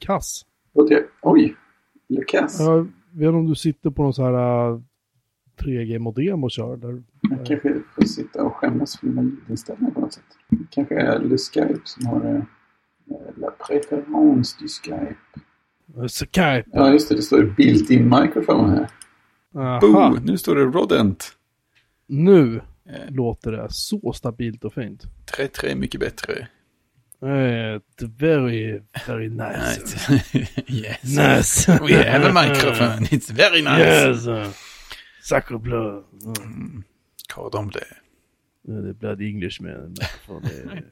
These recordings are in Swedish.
kass. Oj. Lukas. Jag vet inte om du sitter på någon sån här äh, 3G-modem och kör. Där. Jag kanske får sitta och skämmas för mina ljudinställningar på något sätt. Kanske är det Skype som har eh, la préférence du Skype. Skype. Ja, just det. Det står built-in microphone här. Aha. Boo! Nu står det Rodent. Nu Eh, låter det så stabilt och fint. tre, tre mycket bättre. Eh, very, very nice. yes. Nice. We have a microphone. It's very nice. Yes. uh, Sacre bleu. Mm. Cordon bleu. Uh, the blood Englishman.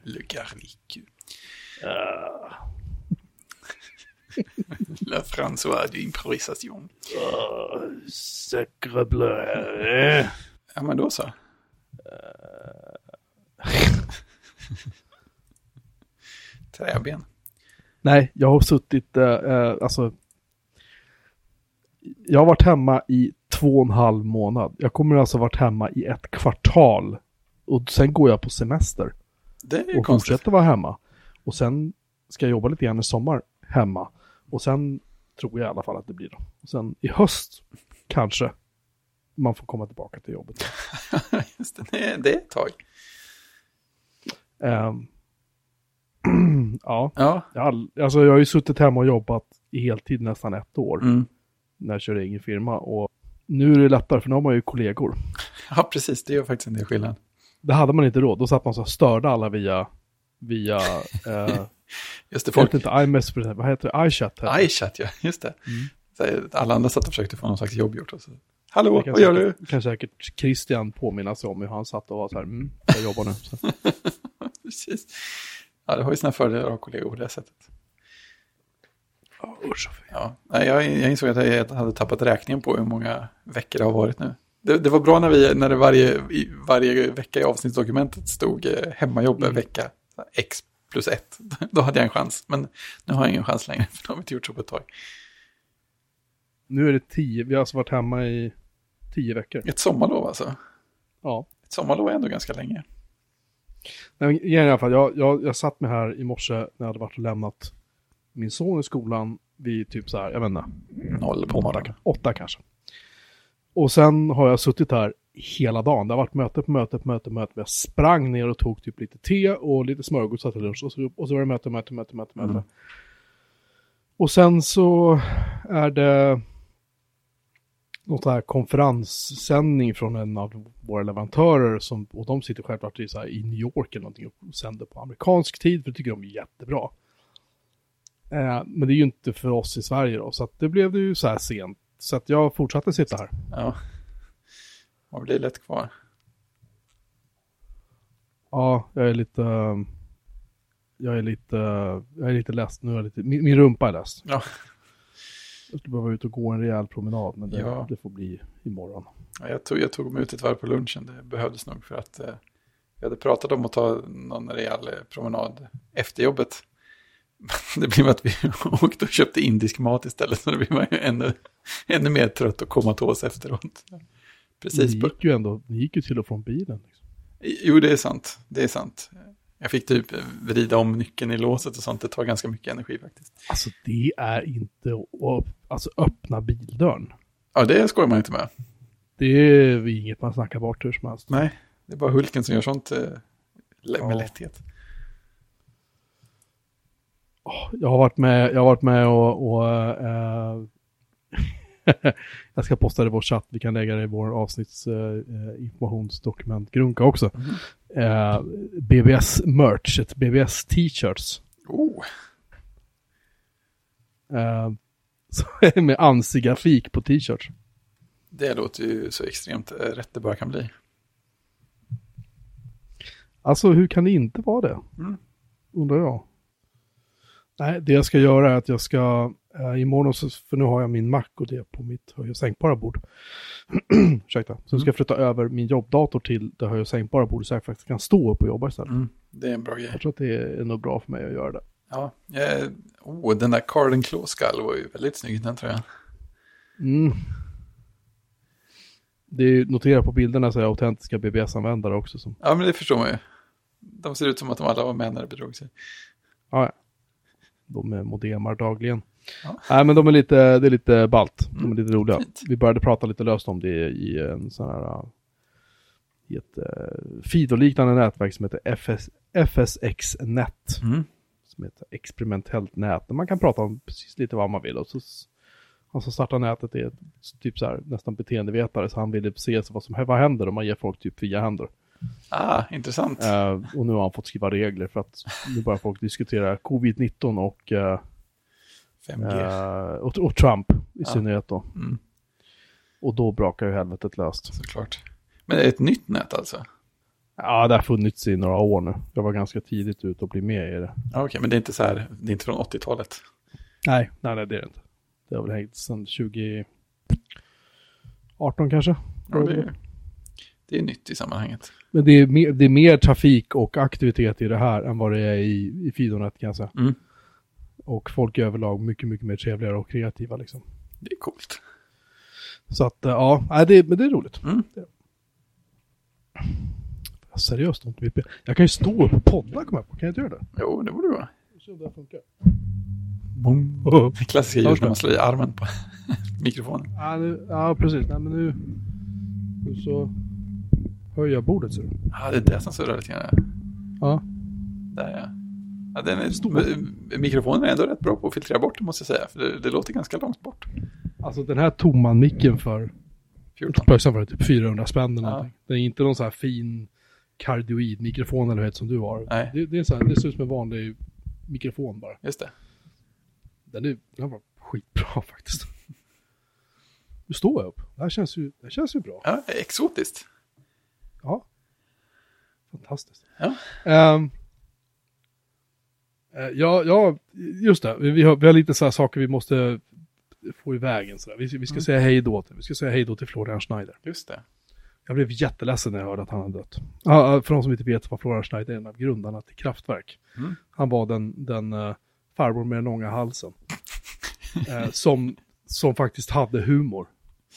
Le garlic. Ah. La François d'improvisation. Ah, Sacre bleu. Eh. Ja, men då så. Träben. Nej, jag har suttit, eh, eh, alltså. Jag har varit hemma i två och en halv månad. Jag kommer alltså varit hemma i ett kvartal. Och sen går jag på semester. Det är och konstigt. fortsätter vara hemma. Och sen ska jag jobba lite grann i sommar hemma. Och sen tror jag i alla fall att det blir då. Och sen i höst kanske man får komma tillbaka till jobbet. Just det, det är, ett tag. Ehm, ja, Ja. jag, all, alltså jag har ju suttit hemma och jobbat i heltid nästan ett år. Mm. När jag kör egen firma. Och nu är det lättare för nu har man ju kollegor. ja, precis. Det gör faktiskt en del skillnad. Det hade man inte råd. Då satt man så störde alla via, via eh, Just det, folk... inte iMessage, det, vad heter det? iChat. heter det. iChat, ja. Just det. Mm. Alla andra satt och försökte få någon slags jobb gjort. Och så. Hallå, Det vad gör du? säkert, kan säkert Christian påminna sig om hur han satt och var så här, mm, jag jobbar nu. Precis. Ja, det har ju sina fördelar att ha kollegor på det sättet. Ja, jag, jag insåg att jag hade tappat räkningen på hur många veckor det har varit nu. Det, det var bra när, vi, när det varje, varje vecka i avsnittsdokumentet stod eh, hemmajobb Mm. vecka x plus ett. Då hade jag en chans, men nu har jag ingen chans längre, för då har inte gjort så på ett tag. Nu är det tio, vi har alltså varit hemma i tio veckor. Ett sommarlov alltså. Ja. Ett sommarlov är ändå ganska länge. Nej, i alla fall, jag, jag, jag satt mig här i morse när jag hade varit och lämnat min son i skolan vid typ så här, jag vet inte, Noll på morgonen. åtta kanske. Och sen har jag suttit här hela dagen. Det har varit möte på möte på möte på möte. Jag sprang ner och tog typ lite te och lite smörgåsar till lunch. Och så, och så var det möte, möte, möte, möte, möte. Mm. Och sen så är det något här konferenssändning från en av våra leverantörer som, och de sitter självklart i, så här, i New York eller någonting och sänder på amerikansk tid för det tycker de är jättebra. Eh, men det är ju inte för oss i Sverige då, så att det blev det ju så här sent. Så att jag fortsatte sitta här. Ja. Vad blir lätt kvar? Ja, jag är lite... Jag är lite... Jag är lite less nu. Är lite, min, min rumpa är less. Ja. Jag skulle behöva ut och gå en rejäl promenad, men det, Ja. det får bli imorgon. Ja, Jag tog, jag tog mig ut ett varv på lunchen, det behövdes nog för att eh, vi hade pratat om att ta någon rejäl eh, promenad efter jobbet. Det blev att vi åkte och köpte indisk mat istället, så då blir man ju ännu, ännu mer trött och komatos efteråt. Precis. Ni gick ju ändå, ni gick ju till och från bilen. Liksom. jo, det är sant. Det är sant. Jag fick typ vrida om nyckeln i låset och sånt, det tar ganska mycket energi faktiskt. Alltså det är inte att alltså, öppna bildörren. Ja, det skojar man inte med. Det är inget man snackar bort hur som helst. Nej, det är bara Hulken som gör sånt eh, med Ja. lätthet. Jag har varit med, jag har varit med och, och eh, jag ska posta det i vår chatt, vi kan lägga det i vår avsnitts eh, eh, Grunka också. Mhm. Eh, BBS merch, ett BBS t-shirts. Oh, Eh, så- med ansigrafik på t-shirts. det låter ju så extremt eh, rätt det bara kan bli. Alltså hur kan det inte vara det? Mm. Undrar jag. Nej, det jag ska göra är att jag ska, eh, imorgon, så, för nu har jag min Mac och det på mitt höj och sänkbara bord. Ursäkta. Så Mm. ska jag flytta över min jobbdator till det höj och sänkbara bordet så jag faktiskt kan stå upp och jobba istället. Mm, det är en bra grej. Jag tror att det är nog bra för mig att göra det. Ja, eh, oh, den där Carden Claw Skull var ju väldigt snygg, den tror jag. Mm. Det är notera på bilderna så är jag autentiska BBS-användare också. Som, Ja, men det förstår man ju. De ser ut som att de alla var med när det bedrog sig. Ja, ja. De är modemar dagligen. Ja. Nej, men de är lite, det är lite balt. De är lite roliga. Vi började prata lite löst om det i en sån här, uh, i ett uh, Fido-liknande nätverk som heter FS, FSX-net. Mm. Som heter experimentellt nät. Där man kan prata om precis lite vad man vill. Och så, han som startar nätet är typ så här, nästan beteendevetare. Så han ville se vad som vad händer om man ger folk typ fria händer. Ah, intressant. Eh, och nu har han fått skriva regler för att nu börjar folk diskutera covid-19 och, eh, 5G. eh, och, och Trump i Ja. synnerhet då. Mm, Och då brakar ju helvetet löst. såklart. Men det är ett nytt nät alltså? Ja, det har funnits i några år nu. Jag var ganska tidigt ute och bli med i det. Okej, men det är inte så här, det är inte från 80-talet? Nej, nej, nej det är det inte. Det har väl hängt sedan 2018 kanske. Ja, det, är, det är nytt i sammanhanget. Men det är, mer, det är mer trafik och aktivitet i det här än vad det är i, i Fidonet kan jag säga. Mm. Och folk är överlag mycket, mycket mer trevligare och kreativa liksom. Det är coolt. Så att, eh, ja, det, men det är roligt. Mm. Seriöst, ont VP. Jag kan ju stå upp och podda, kommer jag på. Kan jag inte göra det? Jo, det borde. Se om det här funkar. Boom. Det klassiska ljudet när man slår i armen på mikrofonen. Ja, nu, ja precis. Nej, men nu, nu så höjer jag bordet ser du. Ja, det är det som surrar lite grann. Ja. Där ja. Ja den är, Stor. mikrofonen är ändå rätt bra på att filtrera bort det måste jag säga. För det, det låter ganska långt bort. Alltså den här tomman-micken för 14. Plötsligt var typ 400 spänn eller Ja. någonting. Det är inte någon så här fin kardioid-mikrofon eller vad som du har. Nej. Det, det, är så här, det ser ut som en vanlig mikrofon bara. Just det. Den, är, den var skitbra faktiskt. Nu står jag upp. Det här känns ju, det här känns ju bra. Ja, exotiskt. Ja. Fantastiskt. Ja. Eh, ja, ja, just det. Vi har, vi har lite så här saker vi måste få i vägen. Så där. Vi, vi ska Mm. säga hej då till, vi ska säga hej då till Florian Schneider. Just det. Jag blev jätteledsen när jag hörde att han hade dött. Ja, för de som inte vet var Florian Schneider är en av grundarna till Kraftwerk. Mm. Han var den, den uh, farbror med den långa halsen. Eh, som, som faktiskt hade humor.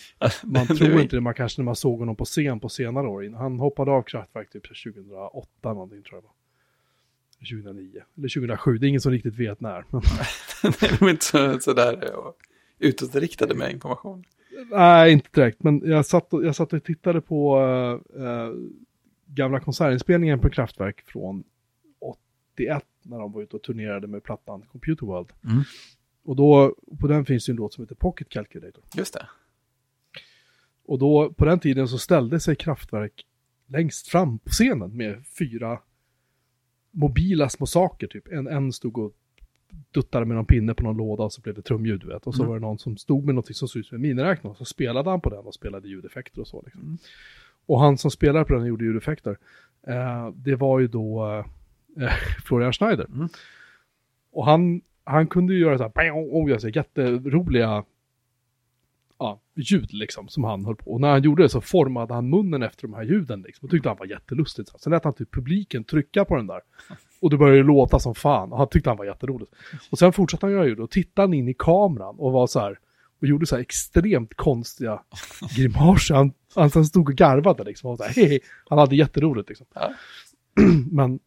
Man tror inte det man kanske när man såg honom på scen på senare år. Han hoppade av Kraftwerk typ 2008 någonting tror jag var. 2009 eller 2007, det är ingen som riktigt vet när. Men, Det är nog inte så, så där eh, och utåtriktade med information. nej, inte direkt, men jag satt, och, jag satt och tittade på eh, gamla konsertinspelningen på Kraftwerk från 81 när de var ute och turnerade med plattan Computer World. Mm. Och då, på den finns det en låt som heter Pocket Calculator. Just det. Och då, på den tiden så ställde sig Kraftwerk längst fram på scenen med fyra mobila små saker typ. En, en stod och duttade med någon pinne på någon låda och så blev det trumljud du vet. Och så Mm. var det någon som stod med något som såg ut som en miniräknare och så spelade han på den och spelade ljudeffekter och så. Liksom. Mm. Och han som spelade på den och gjorde ljudeffekter, eh, det var ju då eh, Florian Schneider. Mm. Och han, han kunde ju göra så här, oh, alltså, jätteroliga ja, ljud liksom som han höll på. Och när han gjorde det så formade han munnen efter de här ljuden liksom. Och tyckte han var jättelustigt. Så. Sen lät han typ publiken trycka på den där. Och det började låta som fan. Och han tyckte han var jätteroligt. Och sen fortsatte han göra ljud och tittade han in i kameran och var så här. Och gjorde så här extremt konstiga grimaser. Han, han, han stod och garvade liksom. Och så här, "Hehe." Han hade jätteroligt liksom. Ja. Men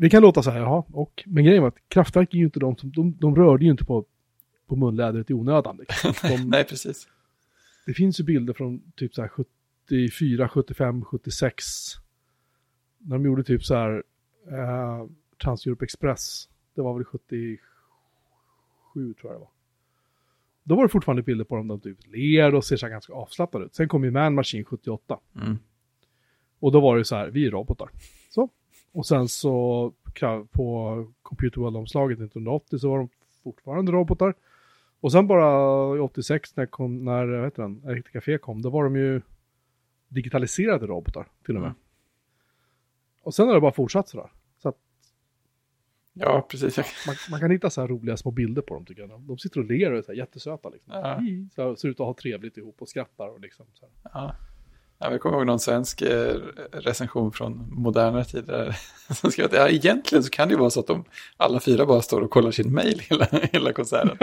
det kan låta så här, jaha, och, men grejen var att Kraftwerk är ju inte de som, de, de rörde ju inte på, på munlädret i onödan. Liksom. De, Nej, precis. det finns ju bilder från typ så här 74, 75, 76. När de gjorde typ så här eh, Trans-Europe Express. Det var väl 77 tror jag det var. Då var det fortfarande bilder på dem där de typ ler och ser så här ganska avslappnade ut. Sen kom ju Man Machine 78. Mm. Och då var det så här, vi är robotar. Så. Och sen så på Computer World-omslaget 1980 så var de fortfarande robotar. Och sen bara i 86 när, kom, när vad heter den, Electric Café kom, då var de ju digitaliserade robotar till och med. Mm. Och sen har det bara fortsatt sådär. Så att Ja, precis. Jag- man, man kan hitta så här roliga små bilder på dem tycker jag. De sitter och ler och är så här jättesöta liksom. Ja. Så här, ser ut att ha trevligt ihop och skrattar och liksom så här. Ja. Ja, jag kommer ihåg någon svensk eh, recension från modernare tider. Som skrev att ja, egentligen så kan det ju vara så att de alla fyra bara står och kollar sin mail hela, hela konserten.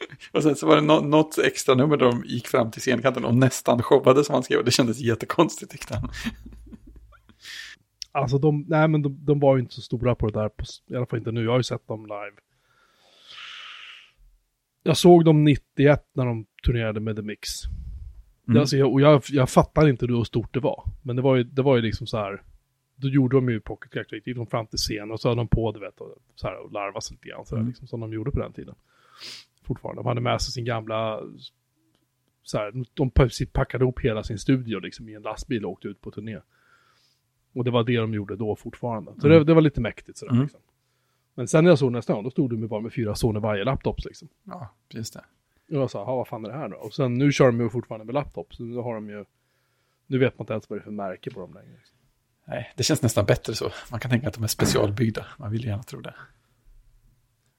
och sen så var det nå- något extra nummer där de gick fram till scenkanten och nästan showade som han skrev. Det kändes jättekonstigt tyckte han. Alltså de, nej men de, de var ju inte så stora på det där, på, i alla fall inte nu. Jag har ju sett dem live. Jag såg dem 91 när de turnerade med The Mix. Mm. Alltså, jag, och jag, jag fattar inte hur stort det var. Men det var ju, det var ju liksom så här. Då gjorde de ju Pocket Cactus, gick de fram till scen och så hade de på, du vet, och, så här, och larva sig lite grann. Så här, Mm. liksom, som de gjorde på den tiden. Fortfarande. De hade med sig sin gamla, så här, de precis packade ihop hela sin studio liksom i en lastbil och åkte ut på turné. Och det var det de gjorde då fortfarande. Så Mm. det, det var lite mäktigt sådär Mm. liksom. Men sen när jag såg nästa gång, då stod de ju bara med fyra Sony varje laptops liksom. Ja, just det. Och jag sa, "Ja, vad fan är det här då? Och sen nu kör de ju fortfarande med laptops. Nu har de ju, nu vet man inte ens vad det är för märke på dem längre. Liksom. Nej, det känns nästan bättre så. Man kan tänka att de är specialbyggda. Man vill gärna tro det.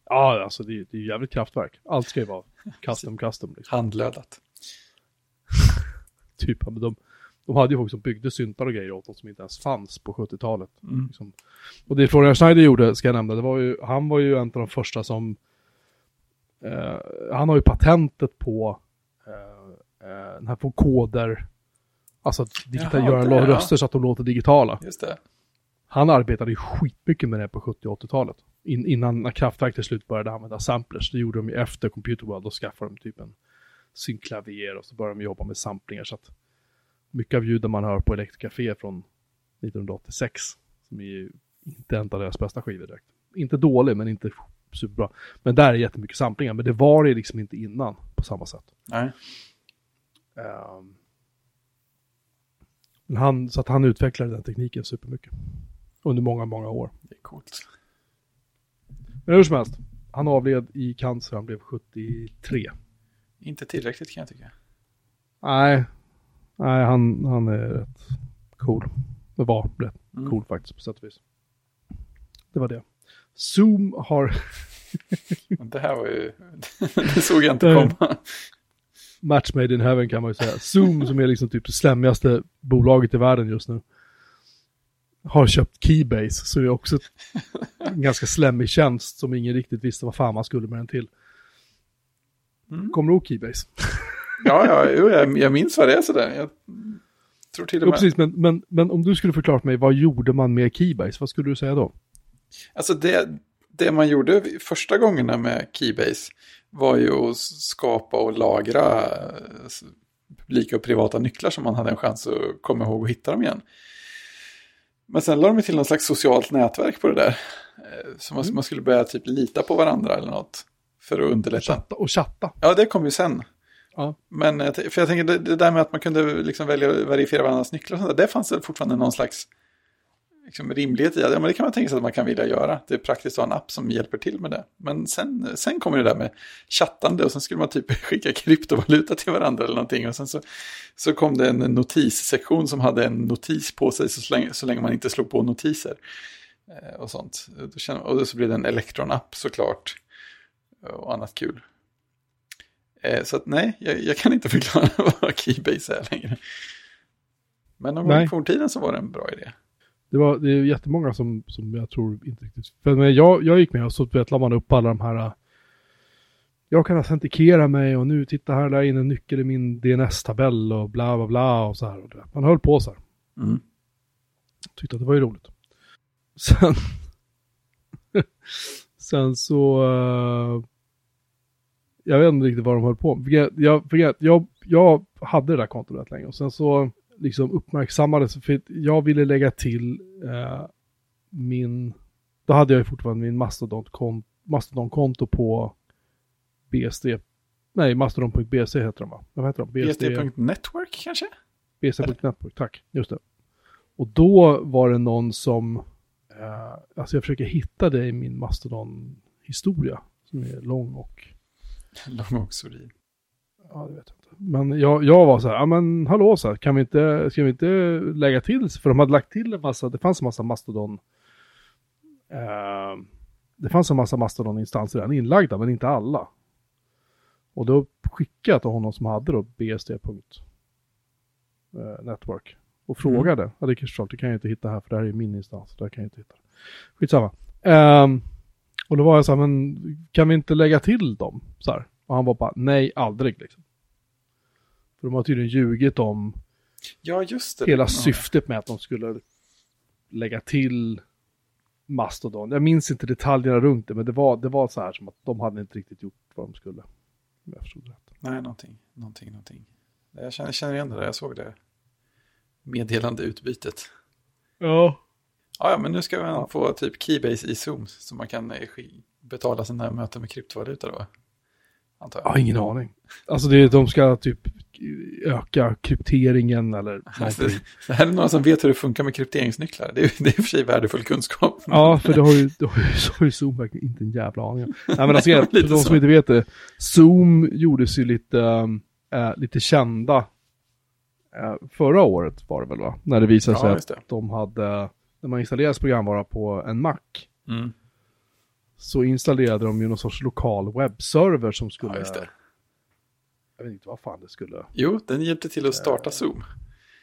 Ja, alltså det, är- det är jävligt kraftverk. Allt ska ju vara custom, custom liksom. Handlödat. Typ, men de, de hade ju folk som byggde syntar och grejer åt dem som inte ens fanns på 70-talet. Mm. Liksom. Och det Florian Schneider gjorde, ska jag nämna, det var ju, han var ju en av de första som, eh, han har ju patentet på eh, eh, den här vocoder, alltså att digita, Jaha, göra det, ja. röster så att de låter digitala. Just det. Han arbetade ju skitmycket med det på 70 och 80-talet. In, innan när Kraftwerk till slut började använda samplers. Det gjorde de ju efter Computer World. Då skaffade de typ en synklavier och så började de jobba med samplingar. Så att mycket av ljuden man hör på Electric Café från 1986, som är ju inte en av deras bästa skivor direkt. Inte dålig, men inte superbra. Men där är jättemycket samplingar, men det var det liksom inte innan på samma sätt. Nej. Men han, så att han utvecklade den tekniken supermycket. Under många, många år. Det är coolt. Men hur som helst, han avled i cancer, han blev 73. Inte tillräckligt kan jag tycka. Nej, nej han, han är rätt cool. Det var rätt Mm. cool faktiskt på sätt och vis. Det var det. Zoom har Det här var ju... det såg jag inte komma. match made in heaven kan man ju säga. Zoom som är liksom typ det slämmigaste bolaget i världen just nu. Har köpt Keybase, så det är också en ganska slemmig tjänst som ingen riktigt visste vad fan man skulle med den till. Mm. Kommer du ihåg Keybase? Ja, ja, jo, jag, jag minns vad det är sådär. Jag tror till och med... precis, men, men, men om du skulle förklara för mig, vad gjorde man med Keybase? Vad skulle du säga då? Alltså det, det man gjorde första gångerna med Keybase var ju att skapa och lagra eh, publika och privata nycklar som man hade en chans att komma ihåg och hitta dem igen. Men sen la de till någon slags socialt nätverk på det där. Eh, Så man, Mm. man skulle börja typ lita på varandra eller något. För att underlätta. Chatta och chatta. Ja, det kom ju sen. Ja. Men eh, för jag tänker det, det där med att man kunde liksom välja att verifiera varandras nycklar och sånt där, det fanns väl fortfarande någon slags liksom, rimlighet i. Ja, men det kan man tänka sig att man kan vilja göra. Det är praktiskt att ha en app som hjälper till med det. Men sen, sen kommer det där med chattande och sen skulle man typ skicka kryptovaluta till varandra eller någonting. Och sen så, så kom det en notissektion som hade en notis på sig så länge, så länge man inte slog på notiser. Eh, Och sånt. Och så blev det en Electron-app såklart. Och annat kul. Eh, Så att nej, jag, jag kan inte förklara vad Keybase är längre. Men någon gång i forntiden så var det en bra idé. Det, var, det är jättemånga som, som jag tror inte riktigt... För men jag, jag gick med och så vet, man upp alla de här... äh, Jag kan autentikera mig och nu, titta här, la in en nyckel i min DNS-tabell och bla bla bla och så här. Och. Man höll på så här. Mm. Tyckte att det var ju roligt. Sen... sen så... äh, jag vet inte riktigt vad de höll på med. Jag, jag, jag, jag, jag hade det där kontot rätt länge och sen så liksom uppmärksammades, för jag ville lägga till eh, min, då hade jag ju fortfarande min Mastodon-konto Mastodon på BSD, nej Mastodon.bc heter de va? Vad heter de? BSD.network kanske? BSD.network, tack, just det. Och då var det någon som, eh, alltså jag försöker hitta det i min Mastodon-historia, som är lång och Långåksorin. Ja, det vet jag. Men jag, jag var så här, ja men hallå så här, kan vi inte, ska vi inte lägga till, för de hade lagt till en massa, det fanns en massa Mastodon, eh, det fanns en massa Mastodon-instanser redan inlagda, men inte alla. Och då skickade jag till honom som hade då bsd.network och frågade, ja det är klart, det kan jag inte hitta här för det här är min instans, där kan jag inte hitta det. Skitsamma. Ehm, och då var jag så här, men kan vi inte lägga till dem? Så här. Och han var bara, nej, aldrig liksom. För de har tydligen ljugit om Ja, just det. hela Ja. syftet med att de skulle lägga till Mastodon. Jag minns inte detaljerna runt det, men det var, det var så här som att de hade inte riktigt gjort vad de skulle. Jag förstod rätt. Nej, någonting, någonting, någonting. Jag känner, känner igen det där, jag såg det meddelande utbytet. Ja. Ja, ja, men nu ska man få typ Keybase i Zoom så man kan eh, betala sina möten med kryptovaluta då. Antar Jag har ingen aning. Alltså det, de ska typ öka krypteringen eller Alltså, det här är några som vet hur det funkar med krypteringsnycklar. Det är, det är i och för sig värdefull kunskap. Ja, för det har ju, det har ju, så har ju Zoom verkligen inte en jävla aning om. Nej men alltså, Lite för de så. som inte vet det, Zoom gjordes ju lite, äh, lite kända äh, förra året var det väl va? När det visade sig Ja, att de hade, när man installerade programvara på en Mac, Mm. så installerade de ju någon sorts lokal webbserver som skulle, Ja. Jag vet inte vad fan det skulle, Jo, den hjälpte till att starta Zoom.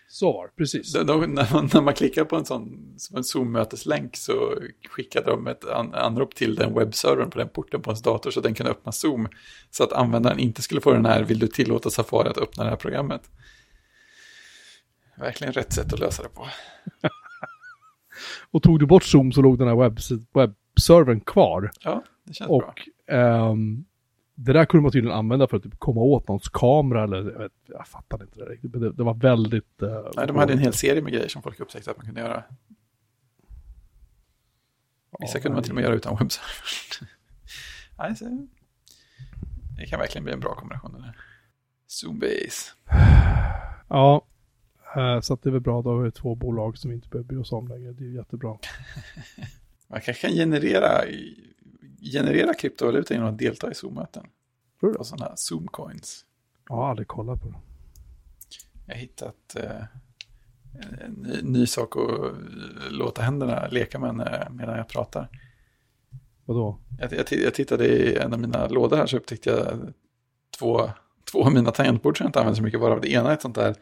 så var precis. De, de, när, man, när man klickar på en sån en Zoom-möteslänk så skickade de ett an, anrop till den webbservern på den porten på ens dator så den kunde öppna Zoom. Så att användaren inte skulle få den här, vill du tillåta Safari att öppna det här programmet? Verkligen rätt sätt att lösa det på. Och tog du bort Zoom så låg den här webb, webbservern kvar. Ja, det känns bra. Och ehm, det där kunde man tydligen använda för att typ komma åt någons kamera eller jag, vet, jag fattar inte det riktigt. Det, det var väldigt... eh, Nej, de hade en hel serie med grejer som folk upptäckte att man kunde göra. Vissa Ja, kunde man till och med göra utan webbserver. Nej, så- det kan verkligen bli en bra kombination. Det där. Zoom-base. Ja, eh, så att det är väl bra. Då har vi två bolag som vi inte behöver bry oss om längre. Det är jättebra. Man kanske kan generera, generera kryptovaluta genom att delta i Zoom-möten. Tror du Och sådana här Zoom-coins. Jag har aldrig kollat på det. Jag har hittat eh, en ny, ny sak att låta händerna leka med medan jag pratar. Vadå? Jag, jag, jag tittade i en av mina lådor här så upptäckte jag två, två av mina tangentbord som jag inte använder så mycket. Varav det ena är ett sånt där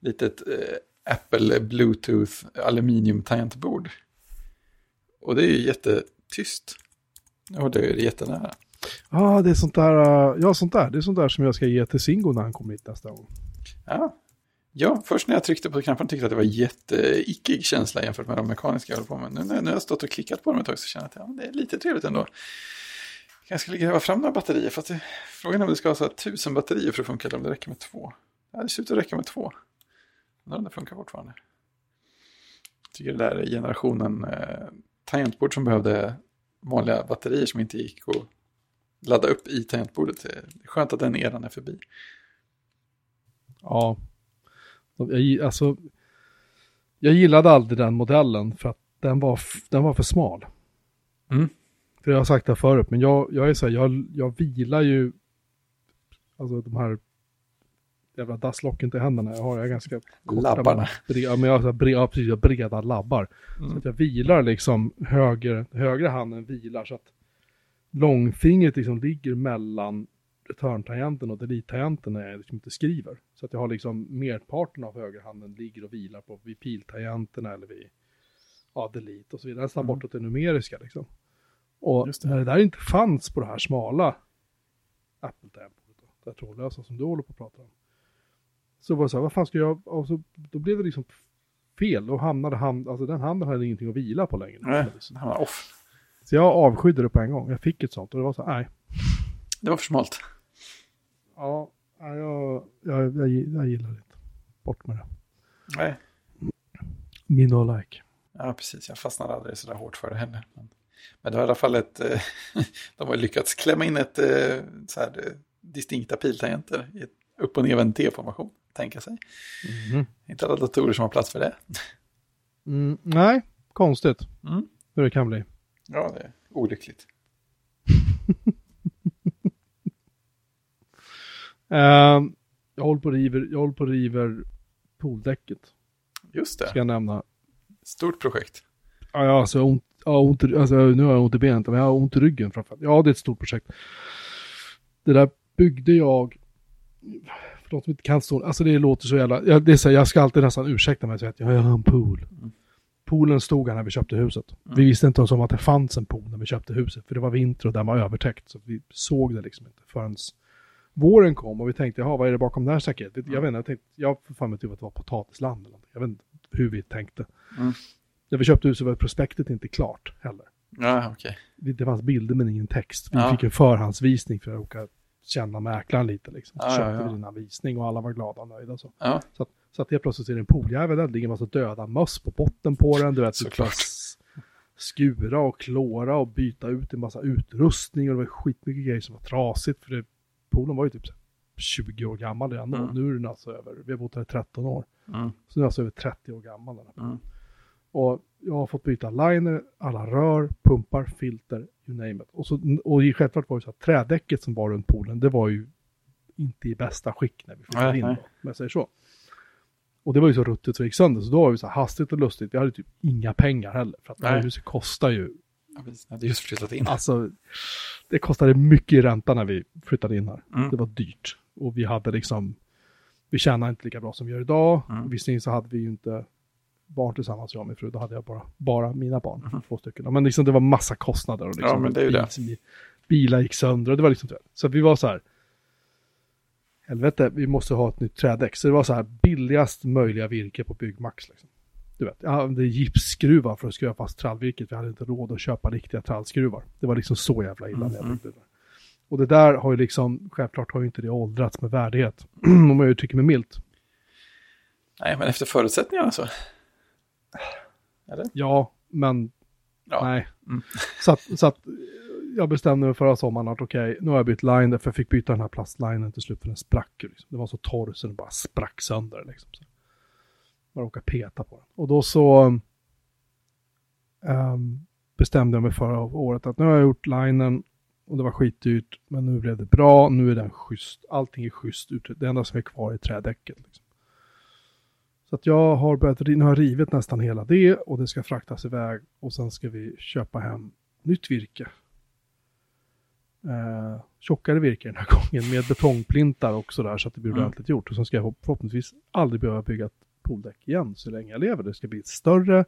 litet eh, Apple Bluetooth aluminium tangentbord. Och det är ju jättetyst. Jag det jättenära. Ja, ah, det är sånt där. eh, ja, sånt där. Det är sånt där som jag ska ge till Singo när han kommer hit nästa gång. Ja. ja, först när jag tryckte på knappen tyckte jag att det var jätteickig känsla jämfört med de mekaniska jag håller på med. Nu när, jag har stått och klickat på dem ett tag så känner jag att ja, det är lite trevligt ändå. Jag skulle gräva fram några batterier, fast det, frågan är om det ska ha så här tusen batterier för att funka eller om det räcker med två. Ja, det ser ut att räcka med två. Undrar om det funkar fortfarande. Jag tycker det där är generationen eh, tangentbord som behövde vanliga batterier som inte gick att ladda upp i tangentbordet. Det är skönt att den eran är förbi. Ja. Alltså, jag gillade aldrig den modellen för att den var, den var för smal. Mm. För jag har sagt det förut, men jag, jag är så här, jag, jag vilar ju, alltså de här jävla dasslocken till händerna, jag har jag ganska korta, Labbarna. Bre, ja, men jag har så här bre, ja, precis, jag har breda labbar. Så Mm. att jag vilar liksom, höger, högra handen vilar så att långfingret liksom ligger mellan return-tangenten och delete-tangenten när jag liksom inte skriver. Så att jag har liksom merparten av högerhanden ligger och vilar på vid pil-tangenterna eller vid ja, delete och så vidare. Nästan Mm. bortåt det numeriska liksom. Och det. när det där inte fanns på det här smala Apple-tangentbordet, då, det trådlösa som du håller på att prata om. Så var det så här, vad fan ska jag, och så, då blev det liksom fel. Då hamnade hand, alltså den handen hade ingenting att vila på längre. Nej, här var off. Så jag avskydde det på en gång. Jag fick ett sånt och det var så här, nej. Det var för smalt. Ja, ja, jag, jag, jag, jag gillar det inte. Bort med det. Nej. Min no like. Ja, precis. Jag fastnade aldrig så där hårt för det heller. Men, men det var i alla fall ett... eh, de har lyckats klämma in ett eh, så här, eh, distinkta piltangenter i ett upp och nervänd T-formation, tänka sig. Inte alla datorer som har plats för det. Mm, nej, konstigt Mm. hur det kan bli. Ja, det är olyckligt. Uh, jag håller på river, jag håller på river pooldäcket. Just Ska det. jag nämna. Stort projekt. Ja, ja, alltså, jag ont, jag ont, alltså, nu har jag ont i benet, men jag har ont i ryggen framförallt. Ja, det är ett stort projekt. Det där byggde jag, för de som inte kan stå, alltså det låter så jävla, jag, det är så, jag ska alltid nästan ursäkta mig och säga att jag har en pool. Mm. Poolen stod här när vi köpte huset. Mm. Vi visste inte ens om att det fanns en pool när vi köpte huset, för det var vinter och den var övertäckt. Så vi såg det liksom inte förrän våren kom och vi tänkte, jaha, vad är det bakom det här? Jag Mm. vet inte, jag tänkte, jag för fan mig typ att det var potatisland eller någonting. Jag vet inte hur vi tänkte. Mm. När vi köpte huset var prospektet inte klart heller. Ja. Det det fanns bilder men ingen text. Vi Ja. fick en förhandsvisning för att åka känna mäklaren lite. Liksom. Så Ja, ja, köpte ja. vi den här visning och alla var glada och nöjda. Så, Ja, så, att, så att helt plötsligt är det en pooljävel där. Det ligger en massa döda möss på botten på den. Du vet, du Såklart. skura och klora och byta ut en massa utrustning. Och det var skitmycket grejer som var trasigt. För det, poolen var ju typ så här 20 år gammal redan. Mm. Nu är den alltså över, vi har bott här i 13 år. mm, Så den är alltså över 30 år gammal. Den här mm. och jag har fått byta liner, alla rör, pumpar, filter, you name it. Och, så, och självklart var det så att trädäcket som var runt poolen, det var ju inte i bästa skick när vi flyttade Nej, in. nej. Om jag säger så. Och det var ju så ruttet så det gick sönder, så då var vi så här hastigt och lustigt. Vi hade typ inga pengar heller, för att det här Nej. huset kostar ju, Ja, hade just flyttat in. alltså, det kostade mycket i ränta när vi flyttade in här. Mm. Det var dyrt. Och vi hade liksom, vi tjänade inte lika bra som vi gör idag. Mm. Visserligen så hade vi ju inte barn tillsammans, jag och min fru. Då hade jag bara, bara mina barn, Mhm. två stycken. Men liksom det var massa kostnader. Och liksom, Ja, men det är ju det. bil- Bilar gick sönder och det var liksom Så vi var så här, helvete, vi måste ha ett nytt trädäck. Så det var så här billigast möjliga virke på Byggmax. Liksom. Du vet, jag hade gipsskruvar för att skruva fast trallvirket. Vi hade inte råd att köpa riktiga trallskruvar. Det var liksom så jävla illa när jag byggde det där. Och det där har ju liksom, självklart har ju inte det åldrats med värdighet. Om jag uttrycker mig milt. Nej, men efter förutsättningarna så. Eller? Ja, men Ja. nej. Mm. Så, att, så att jag bestämde mig förra sommaren att okej, nu har jag bytt line, för jag fick byta den här plastlinen till slut för den sprack. Liksom. Den var så torr så den bara sprack sönder. Liksom. Så. Man råkade peta på den. Och då så ehm, bestämde jag mig förra året att nu har jag gjort linen och det var skitdyrt, men nu blev det bra, nu är den schysst, allting är schysst, det enda som är kvar är trädäcket. Liksom. Så att jag har börjat, nu har rivit nästan hela det och det ska fraktas iväg och sen ska vi köpa hem nytt virke. Eh, tjockare virke den här gången med betongplintar också där så att det blir Mm. ordentligt gjort. Och sen ska jag förhoppningsvis aldrig behöva bygga ett pooldäck igen så länge jag lever. Det ska bli ett större.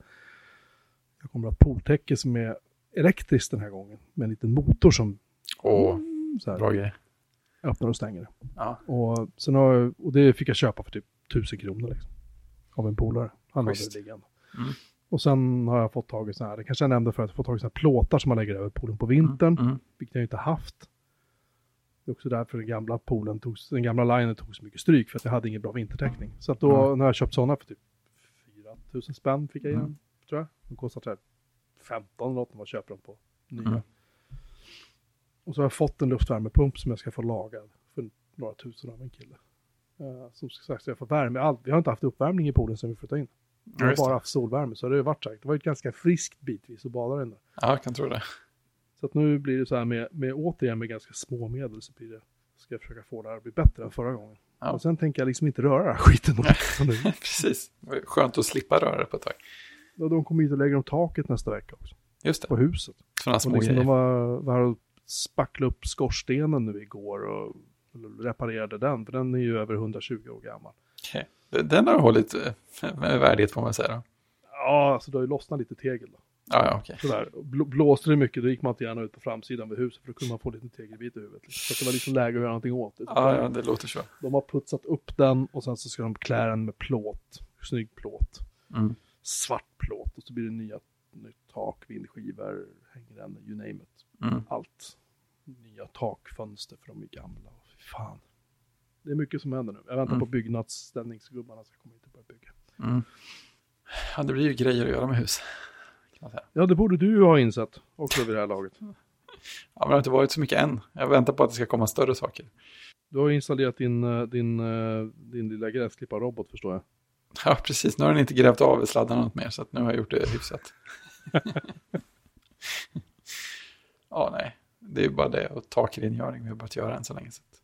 Jag kommer att ha ett pooltäcke som är elektriskt den här gången med en liten motor som Åh, så här, bra grej. öppnar och stänger. Ja, Och, sen har, och det fick jag köpa för typ 1000 kronor liksom. Av en polare. Han hade det liggande. Mm. Och sen har jag fått tag i sådana här, det kanske jag nämnde förut, fått tag i sådana här plåtar som man lägger över poolen på vintern. Mm, mm. Vilket jag inte haft. Det är också därför den gamla poolen tog, den gamla linen tog så mycket stryk för att jag hade ingen bra vintertäckning. Så att då, Mm. när jag köpt sådana för typ 4000 spänn fick jag igen, Mm. tror jag. De kostar så här 15 eller något om man köper dem på nya. Mm. Och så har jag fått en luftvärmepump som jag ska få lagad för några tusen av en kille. Uh, som sagt, så jag får värme. Allt. Vi har inte haft uppvärmning i poolen sedan vi flyttade in. Vi Ja, har bara haft solvärme, så det har ju varit sagt. Det var ett ganska friskt bitvis att bada den där. Ja, jag kan tro det. Så att nu blir det så här med, med återigen med ganska små medel så blir det, ska jag försöka få det här att bli bättre än förra gången. Ja. Och sen tänker jag liksom inte röra den här skiten. Nu, Precis. Skönt att slippa röra det på ett tag. och de kommer hit och lägger om taket nästa vecka också. Just det. På huset. Sådana Och små liksom de grejer. var, var och spacklade upp skorstenen nu igår och reparerade den. För den är ju över 120 år gammal. Den har hållit eh, med värdighet får man säga. Då. Ja, alltså det har ju lossnat lite tegel då. Ja, ja, okej. Sådär. Blå, blåste det mycket då gick man inte gärna ut på framsidan vid huset för då kunde man få en liten tegelbit i huvudet. Så det var liksom läge att göra någonting åt det. Ja, ja, det låter så. De har putsat upp den och sen så ska de klä den med plåt. Snygg plåt. Mm. Svart plåt och så blir det nya, nytt tak, vindskivor, hängrännor, you name it. Mm. Allt. Nya takfönster för de är gamla. Fan. Det är mycket som händer nu. Jag väntar Mm. på byggnadsställningsgubbarna ska komma hit och börja bygga. Mm. Ja, det blir ju grejer att göra med hus. Ja, det borde du ha insett också vid det här laget. Ja, men det har inte varit så mycket än. Jag väntar på att det ska komma större saker. Du har installerat din, eh, din, eh, din lilla gräsklipparrobot förstår jag. Ja, precis. Nu har den inte grävt av sladdarna något mer, så nu har jag gjort det hyfsat. ja, nej. Det är ju bara det och takrengöring vi har börjat göra än så länge. Så att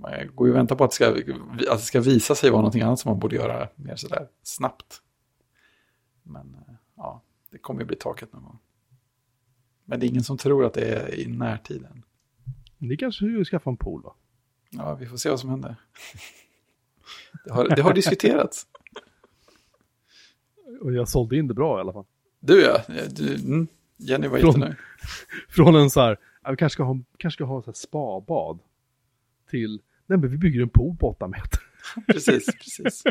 man går ju och väntar på att det, ska, att det ska visa sig vara någonting annat som man borde göra mer sådär snabbt. Men eh, ja, det kommer ju bli taket någon gång. Men det är ingen som tror att det är i närtiden. Ni kanske skulle skaffa en pool va? Ja, vi får se vad som händer. Det har, det har diskuterats. Och jag sålde in det bra i alla fall. Du ja, du, mm, Jenny var Från- jättenöjd. Från en så här, vi kanske ska ha, kanske ska ha så här spabad. Till, nej men vi bygger en pool på åtta meter. Precis, precis.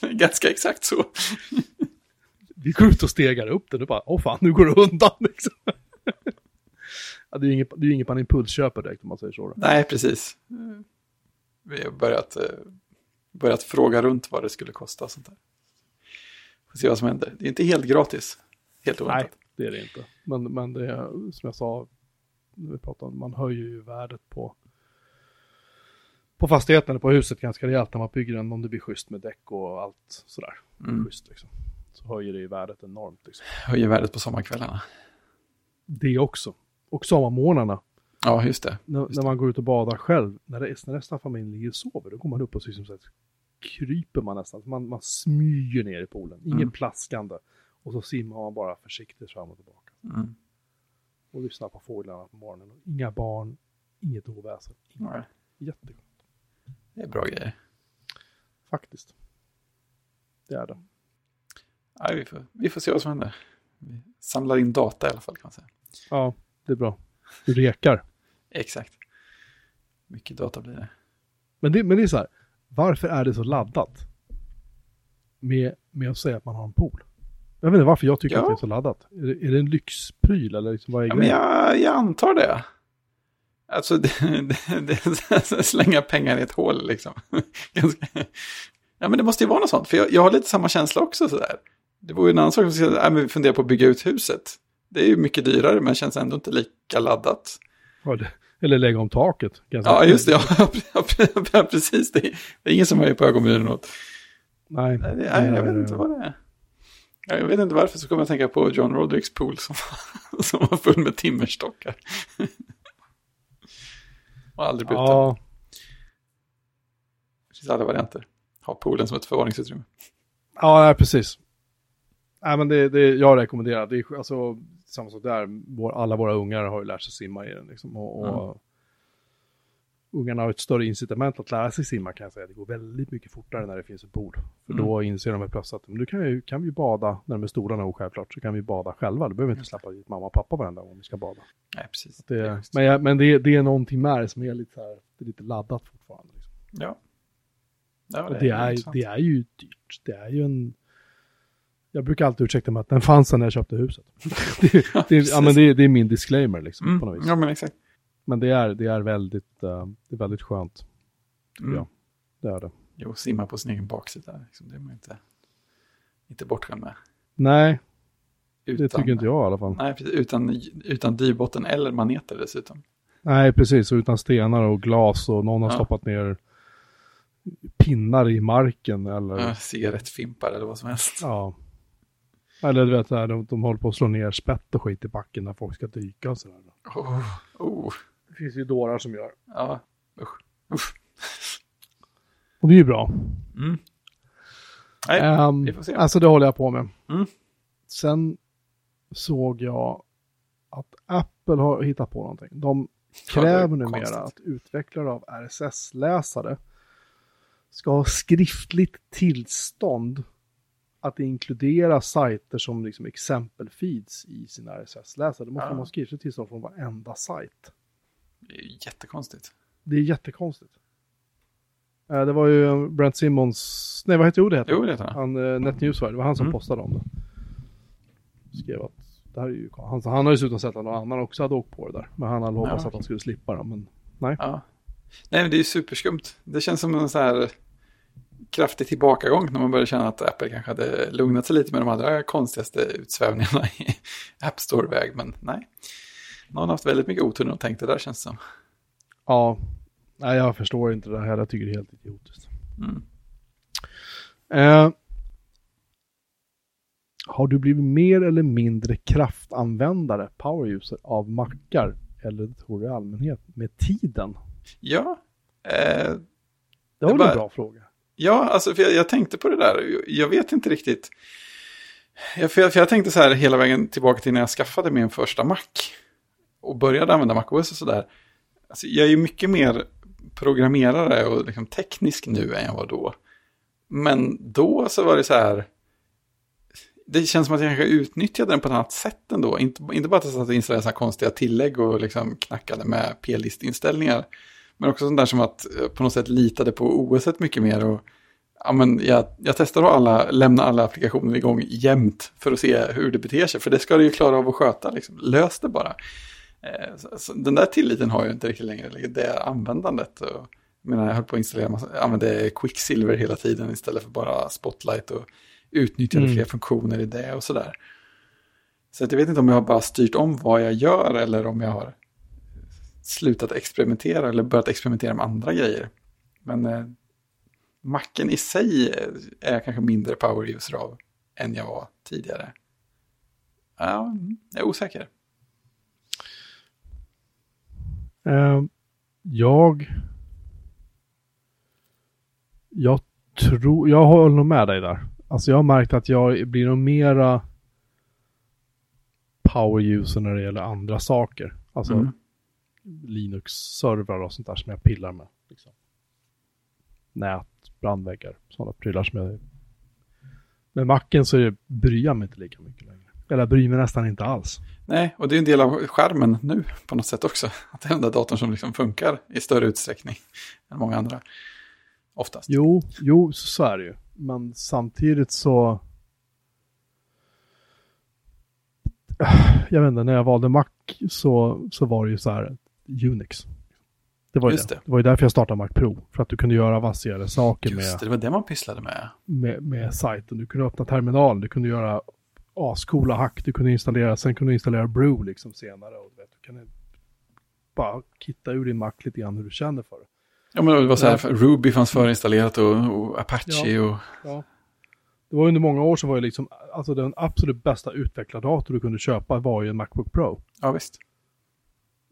Ganska exakt så. vi går ut och stegar upp den och bara, åh fan, nu går det undan liksom. ja, det är ju inget, det är inget man impulsköper direkt om man säger så. Då. Nej, precis. Vi har börjat, eh, börjat fråga runt vad det skulle kosta och sånt där. Får se vad som händer. Det är inte helt gratis. Helt oväntat. Nej, det är det inte. Men, men det är, som jag sa, när vi pratade, man höjer ju värdet på på fastigheten eller på huset ganska rejält när man bygger den om det blir schysst med däck och allt sådär. Mm. Schysst liksom. Så höjer det ju värdet enormt liksom. Höjer värdet på sommarkvällarna. Det också. Och sommarmånaderna. Ja, just det. När, Just när man går ut och badar själv, när, det, när resten av familjen ligger och sover, då går man upp och liksom så här, kryper man nästan. Man, man smyger ner i poolen, ingen Mm. plaskande. Och så simmar man bara försiktigt fram och tillbaka. Mm. Och lyssnar på fåglarna på morgonen. Inga barn, inget oväsen. Inget. Jättegott. Det är bra grejer. Faktiskt. Det är det. Nej, vi, får, vi får se vad som händer. Vi samlar in data i alla fall kan man säga. Ja, det är bra. Du rekar. Exakt. Mycket data blir det. Men det, men det är så här, varför är det så laddat? Med, med att säga att man har en pool. Jag vet inte varför jag tycker Ja. att det är så laddat. Är det, är det en lyxpryl eller liksom vad är Ja, men grejen? jag, jag antar det. Alltså, det, det, det slänga pengar i ett hål liksom. Ganska, ja, men det måste ju vara något sånt. För jag, jag har lite samma känsla också sådär. Det vore ju en annan sak att säga, ja, vi funderar på att bygga ut huset. Det är ju mycket dyrare men känns ändå inte lika laddat. Ja, det, eller lägga om taket. Ja, just det. Ja, precis. Det är, det är ingen som höjer på ögonbrynen åt. Nej, Nej, det- nej, jag vet inte vad det är. Jag vet inte varför så kommer jag tänka på John Rodericks pool som, som var full med timmerstockar. Och aldrig bruten. Ja, Det finns alla varianter. Ha poolen som ett förvaringsutrymme. ja nej, precis. Nej, men det, det jag rekommenderar, det är alltså samma sak där, vår, alla våra ungar har ju lärt sig simma i den liksom. Och, och ungarna har ett större incitament att lära sig simma kan jag säga. Det går väldigt mycket fortare när det finns ett pool. För Mm. då inser de plötsligt att nu kan, vi, kan vi bada, när de är stora nog självklart, så kan vi bada själva. Då behöver vi inte släppa dit mamma och pappa varenda gång vi ska bada. Nej, precis. Det, schysst. men jag, men det, det är någonting med det som är lite, så här, det är lite laddat fortfarande. Liksom. Ja. ja Och det, är, det är ju dyrt. Det är ju en... Jag brukar alltid ursäkta mig att den fanns när jag köpte huset. det, det, ja, precis. men det, det är min disclaimer liksom, på något Mm, vis. ja, men exakt. Men det är, det är väldigt, eh, det är väldigt skönt. Mm. Ja. Det är det. Jo, simma på sin egen baksida. Liksom, det är man inte, inte bortskämd med. Nej, det Utan, tycker inte jag i alla fall. Nej, precis, utan, utan dybotten eller maneter dessutom. Nej, precis. Och utan stenar och glas och någon har Ja. stoppat ner pinnar i marken eller... Ja, cigarettfimpar eller vad som helst. Ja. Eller du vet, så här, de, de håller på att slå ner spett och skit i backen när folk ska dyka och sådär. Oh, oh, Det finns ju dårar som gör. ja, usch. usch. Och det är ju bra. Mm. Nej, Ehm, vi får se. Alltså det håller jag på med. Mm. Sen såg jag att Apple har hittat på någonting. De Ja, kräver numera konstigt. att utvecklare av RSS-läsare ska ha skriftligt tillstånd att inkludera sajter som liksom exempelfeeds i sina RSS-läsare. Då måste Ja. de ha skriftligt tillstånd från varenda sajt. Det är jättekonstigt. Det är jättekonstigt. Eh, Det var ju Brent Simmons, nej vad heter det? Jo, det heter han. han, eh, NetNewsWire, det var han som Mm. postade om det. Skrev att det här är ju, han, han har ju dessutom sett att någon annan också hade åkt på det där. Men han hade hoppats Ja. att han skulle slippa det. Men nej. Ja. Nej, men det är ju superskumt. Det känns som en så här kraftig tillbakagång när man börjar känna att Apple kanske hade lugnat sig lite med de allra konstigaste utsvävningarna i App Store-väg. Men nej, någon har haft väldigt mycket otur och tänkt det där känns det som. Ja, nej jag förstår inte det här. Jag tycker det är helt idiotiskt. Mm. Eh, har du blivit mer eller mindre kraftanvändare, power user, av mackar eller datorer i allmänhet med tiden? Ja, eh, Det var väl bara- en bra fråga. Ja, alltså för jag, jag tänkte på det där. Jag vet inte riktigt. Jag, för, jag, för jag tänkte så här hela vägen tillbaka till när jag skaffade min första Mac. Och började använda MacOS och sådär. Alltså, jag är ju mycket mer programmerare och liksom teknisk nu än jag var då. Men då så var det så här. Det känns som att jag kanske utnyttjade den på ett annat sätt ändå. Inte, inte bara att jag satt och installerade så här konstiga tillägg och liksom knackade med p-listinställningar. Men också sånt där som att eh, på något sätt litade på OS mycket mer och Ja, men jag, jag testar att alla, lämna alla applikationer igång jämt för att se hur det beter sig. För det ska det ju klara av att sköta. Liksom. Lös det bara. Eh, så, den där tilliten har jag inte riktigt längre. Det användandet. Och, jag menar, jag höll på att installera, massa, använde Quicksilver hela tiden istället för bara Spotlight. Och utnyttjade Mm. fler funktioner i det och sådär. Så jag vet inte om jag har bara styrt om vad jag gör eller om jag har slutat experimentera eller börjat experimentera med andra grejer. Men eh, macken i sig är jag kanske mindre power user av än jag var tidigare. Ja, jag är osäker. Eh, jag... Jag tror... Jag håller nog med dig där. Alltså jag har märkt att jag blir nog mera power user när det gäller andra saker. Alltså Mm. Linux-servrar och sånt där som jag pillar med. Liksom. Nät, brandväggar, sådana prylar som jag... Med macken så bryr jag mig inte lika mycket längre. Eller bryr mig nästan inte alls. Nej, och det är en del av skärmen nu på något sätt också. Att det är den där datorn som liksom funkar i större utsträckning än många andra. Oftast. Jo, jo, så, är det ju. Men samtidigt så... Jag vet inte, när jag valde Mac så, så var det ju så här Unix. Det var, ju Just det. det. det var ju därför jag startade Mac Pro. För att du kunde göra avancerade saker Just med, det, det var det man pysslade med. med, med sajten. Du kunde öppna terminal, du kunde göra ascoola hack, du kunde installera, sen kunde du installera Brew liksom senare. Och du, vet, du kunde bara kitta ur din Mac lite grann hur du känner för det. Ja, men det var så här, Ruby fanns förinstallerat och, och Apache och... Ja. Det var under många år så var ju liksom, alltså den absolut bästa utvecklardator du kunde köpa var ju en Macbook Pro. Ja, visst.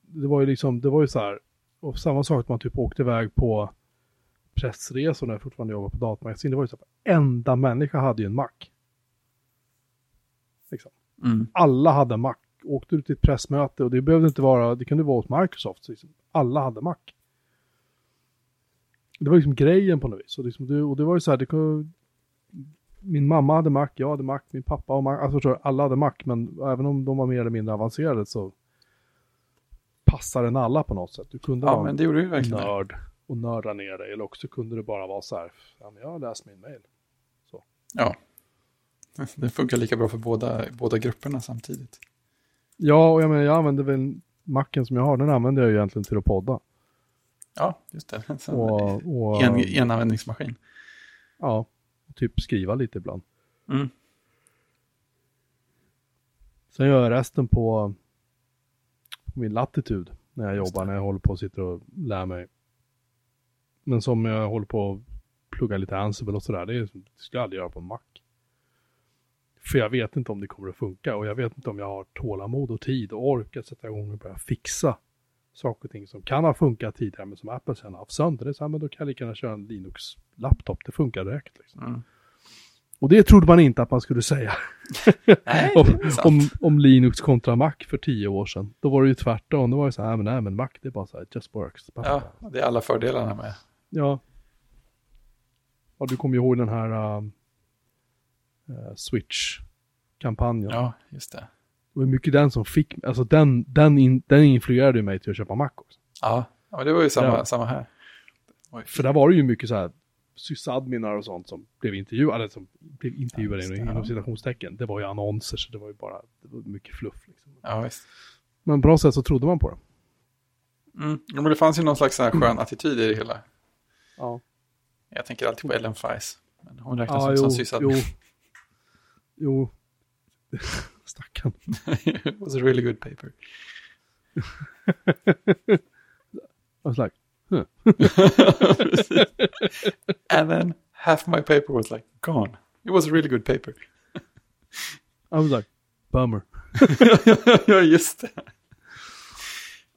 Det var ju liksom, det var ju så här, och samma sak att man typ åkte iväg på pressresor när jag fortfarande jobbade på datamagasin. Det var ju så att enda människa hade ju en Mac. Liksom. Mm. Alla hade Mac. Åkte du till ett pressmöte och det behövde inte vara, det kunde vara hos Microsoft. Så liksom, alla hade Mac. Det var liksom grejen på något vis. Och, liksom, det, och det var ju så här, det kunde, min mamma hade Mac, jag hade Mac, min pappa och Mac. Alltså förstår alla hade Mac, men även om de var mer eller mindre avancerade så passade den alla på något sätt. Du kunde Ja, vara nörd och nörda ner dig. Eller också kunde det bara vara så här, ja men jag har läst min mail. Ja. Det funkar lika bra för båda, båda grupperna samtidigt. Ja, och jag menar jag använder väl Macen som jag har, den använder jag ju egentligen till att podda. Ja, just det. Så, Och, och en, enanvändningsmaskin. ja, och typ skriva lite ibland. Mm. Sen gör jag resten på, på min latitud när jag jobbar, när jag håller på och sitter och lär mig. Men som jag håller på att plugga lite Ansible och sådär, det, är- det skulle jag aldrig göra på en Mac. För jag vet inte om det kommer att funka och jag vet inte om jag har tålamod och tid och ork att sätta igång och börja fixa saker och ting som kan ha funkat tidigare men som Apple sen har haft sönder. Det är så här, men då kan jag lika gärna köra en Linux-laptop, det funkar direkt. Liksom. Mm. Och det trodde man inte att man skulle säga Nej, om, om, om Linux kontra Mac för tio år sedan. Då var det ju tvärtom. Då var det så här, men nej men Mac det är bara så här, it just works. Ja, det är alla fördelarna med. ja. Ja, du kommer ju ihåg den här um, Switch-kampanjen. Ja, just det. Det var mycket den som fick, alltså den, den, in, den influerade mig till att köpa Mac också. Ja, ja det var ju samma, Ja. samma här. Oj. För där var det ju mycket så här sysadminar och sånt som blev intervjuade, som blev intervjuade Ja, det, inom ja. citationstecken. Det var ju annonser så det var ju bara, det var mycket fluff liksom. Ja, visst. Men på något sätt så trodde man på det. Mm. Ja, men det fanns ju någon slags så här skön attityd i det hela. Ja. Jag tänker alltid på Ellen Feis. Men hon räknas Ja, jo, som sysad. jo. Jo. Stackarn. It was a really good paper. I was like, Precis. And then half my paper was like gone. It was a really good paper. I was like, bummer. ja, just det.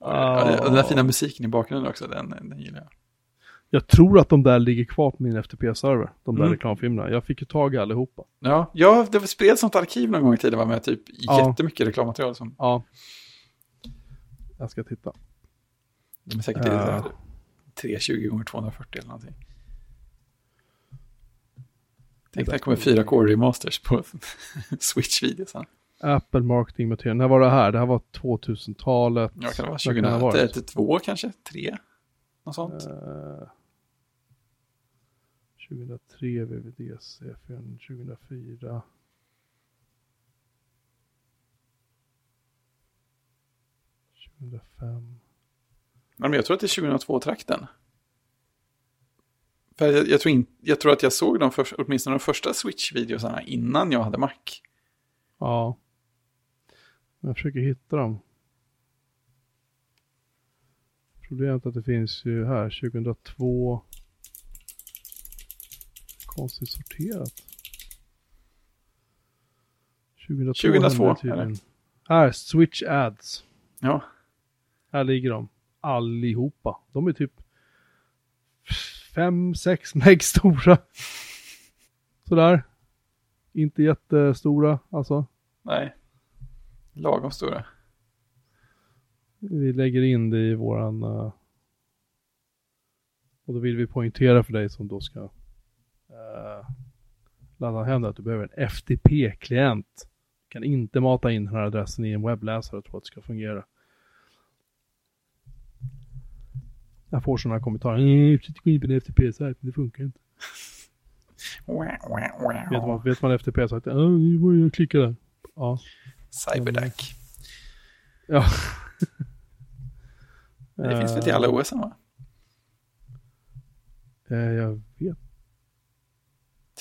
Ah. Ja, det- och den där fina musiken i bakgrunden också, den, den gillar jag. Jag tror att de där ligger kvar på min FTP-server, de där Mm. reklamfilmerna. Jag fick ju tag i allihopa. Ja, ja det spreds något arkiv någon gång i tiden med typ Ja. jättemycket reklammaterial. Som, Ja. Jag ska titta. de är säkert det här 320 gånger 240 eller någonting. Tänk det kommer 4K remasters på Switch-video sen. Apple Marketing Material. När var det här? Det här var 2000-talet. Ja, kan det vara Vad kan det ha varit? 2032 kanske? 3? Något sånt? Eh, 2003 VVDC, 2004. ...2005. Men jag tror att det är 2002-trakten. För jag, jag, tror in, jag tror att jag såg de för, åtminstone de första Switch-videosarna innan jag hade Mac. Ja. Jag försöker hitta dem. Problemet är att det finns ju här 2002. Konstigt sorterat. 2002. 2002, hände tydligen. Här, Switch Ads. Ja, Här ligger de. Allihopa. De är typ 5-6 meg stora. Sådär. Inte jättestora alltså. nej. Lagom stora. Vi lägger in det i våran... eh, och då vill vi poängtera för dig som då ska uh, ladda hem det att du behöver en FTP-klient. Du kan inte mata in den här adressen i en webbläsare och tro att det ska fungera. Jag får sådana kommentarer. Nej, försökte gå in på en FTP-sajt, men det funkar inte. Vet man, vet man FTP-sajt? Ja, nu var jag klicka där. Ja. Cyberdac. ja. Det finns väl till alla OS va? Eh, jag vet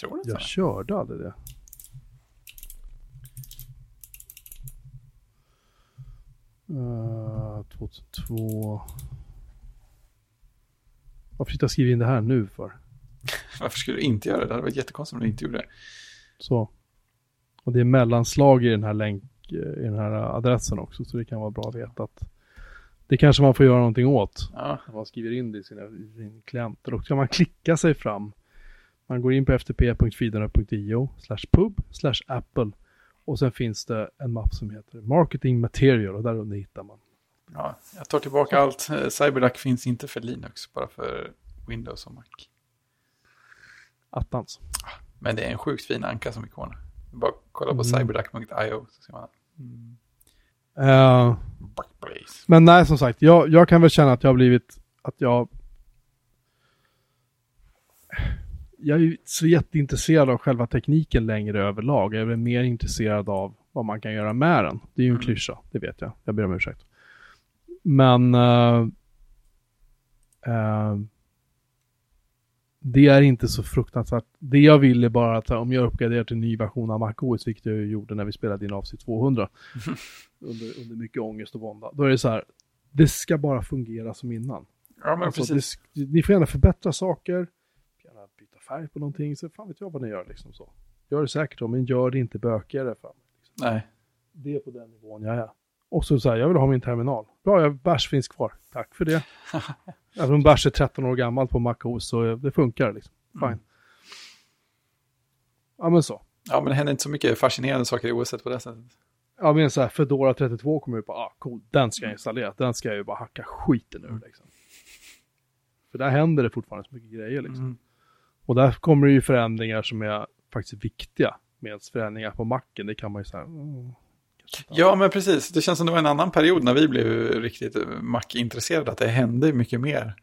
Tror du Jag inte? körde aldrig det. Uh, 2002. Varför sitter jag och skriver in det här nu för? Varför skulle du inte göra det? Det hade varit jättekonstigt om du inte gjorde det. Så. Och det är mellanslag i den här länk, i den här adressen också. Så det kan vara bra att veta att det kanske man får göra någonting åt. Ja, man skriver in det i sina, i sin klient. Då kan man klicka sig fram. Man går in på ftp.fidana.io slash pub slash apple. Och sen finns det en mapp som heter marketing material och där under hittar man. ja, jag tar tillbaka allt. Eh, Cyberduck finns inte för Linux, bara för Windows och Mac. Attans. Men det är en sjukt fin anka som ikon. Bara kolla på Mm. cyberduck.io så ser man Eh, Backblaze. men nej, som sagt, jag, jag kan väl känna att jag har blivit, att jag jag är ju så jätteintresserad av själva tekniken längre överlag. Jag är mer intresserad av vad man kan göra med den. Det är ju en Mm. klyscha, det vet jag. Jag ber om ursäkt. Men eh, eh, det är inte så fruktansvärt. Det jag vill är bara att om jag uppgraderar till en ny version av MacOS, vilket jag gjorde när vi spelade in avsnitt 200, under, under mycket ångest och vånda, då är det så här, det ska bara fungera som innan. Ja, men Alltså, precis. det, ni får gärna förbättra saker, färg på någonting, så fan vet jag vad ni gör liksom så. Gör det säkert då, men gör det inte bökigare för mig. Liksom. Nej. Det är på den nivån jag är. Och så säger jag vill ha min terminal. Bra, jag, Bash finns kvar. Tack för det. Även om Bash är 13 år gammal på MacOS så det funkar liksom. Fine. Mm. Ja men så. Ja, men det händer inte så mycket fascinerande saker i OS på det sättet. Ja men så här, Fedora 32 kommer ut på, ah cool, den ska jag installera. Den ska jag ju bara hacka skiten ur liksom. För där händer det fortfarande så mycket grejer liksom. Mm. Och där kommer det ju förändringar som är faktiskt viktiga. Medan förändringar på macken, det kan man ju säga. Mm, Ja, men precis. Det känns som det var en annan period när vi blev riktigt Mac-intresserade, att det hände mycket mer.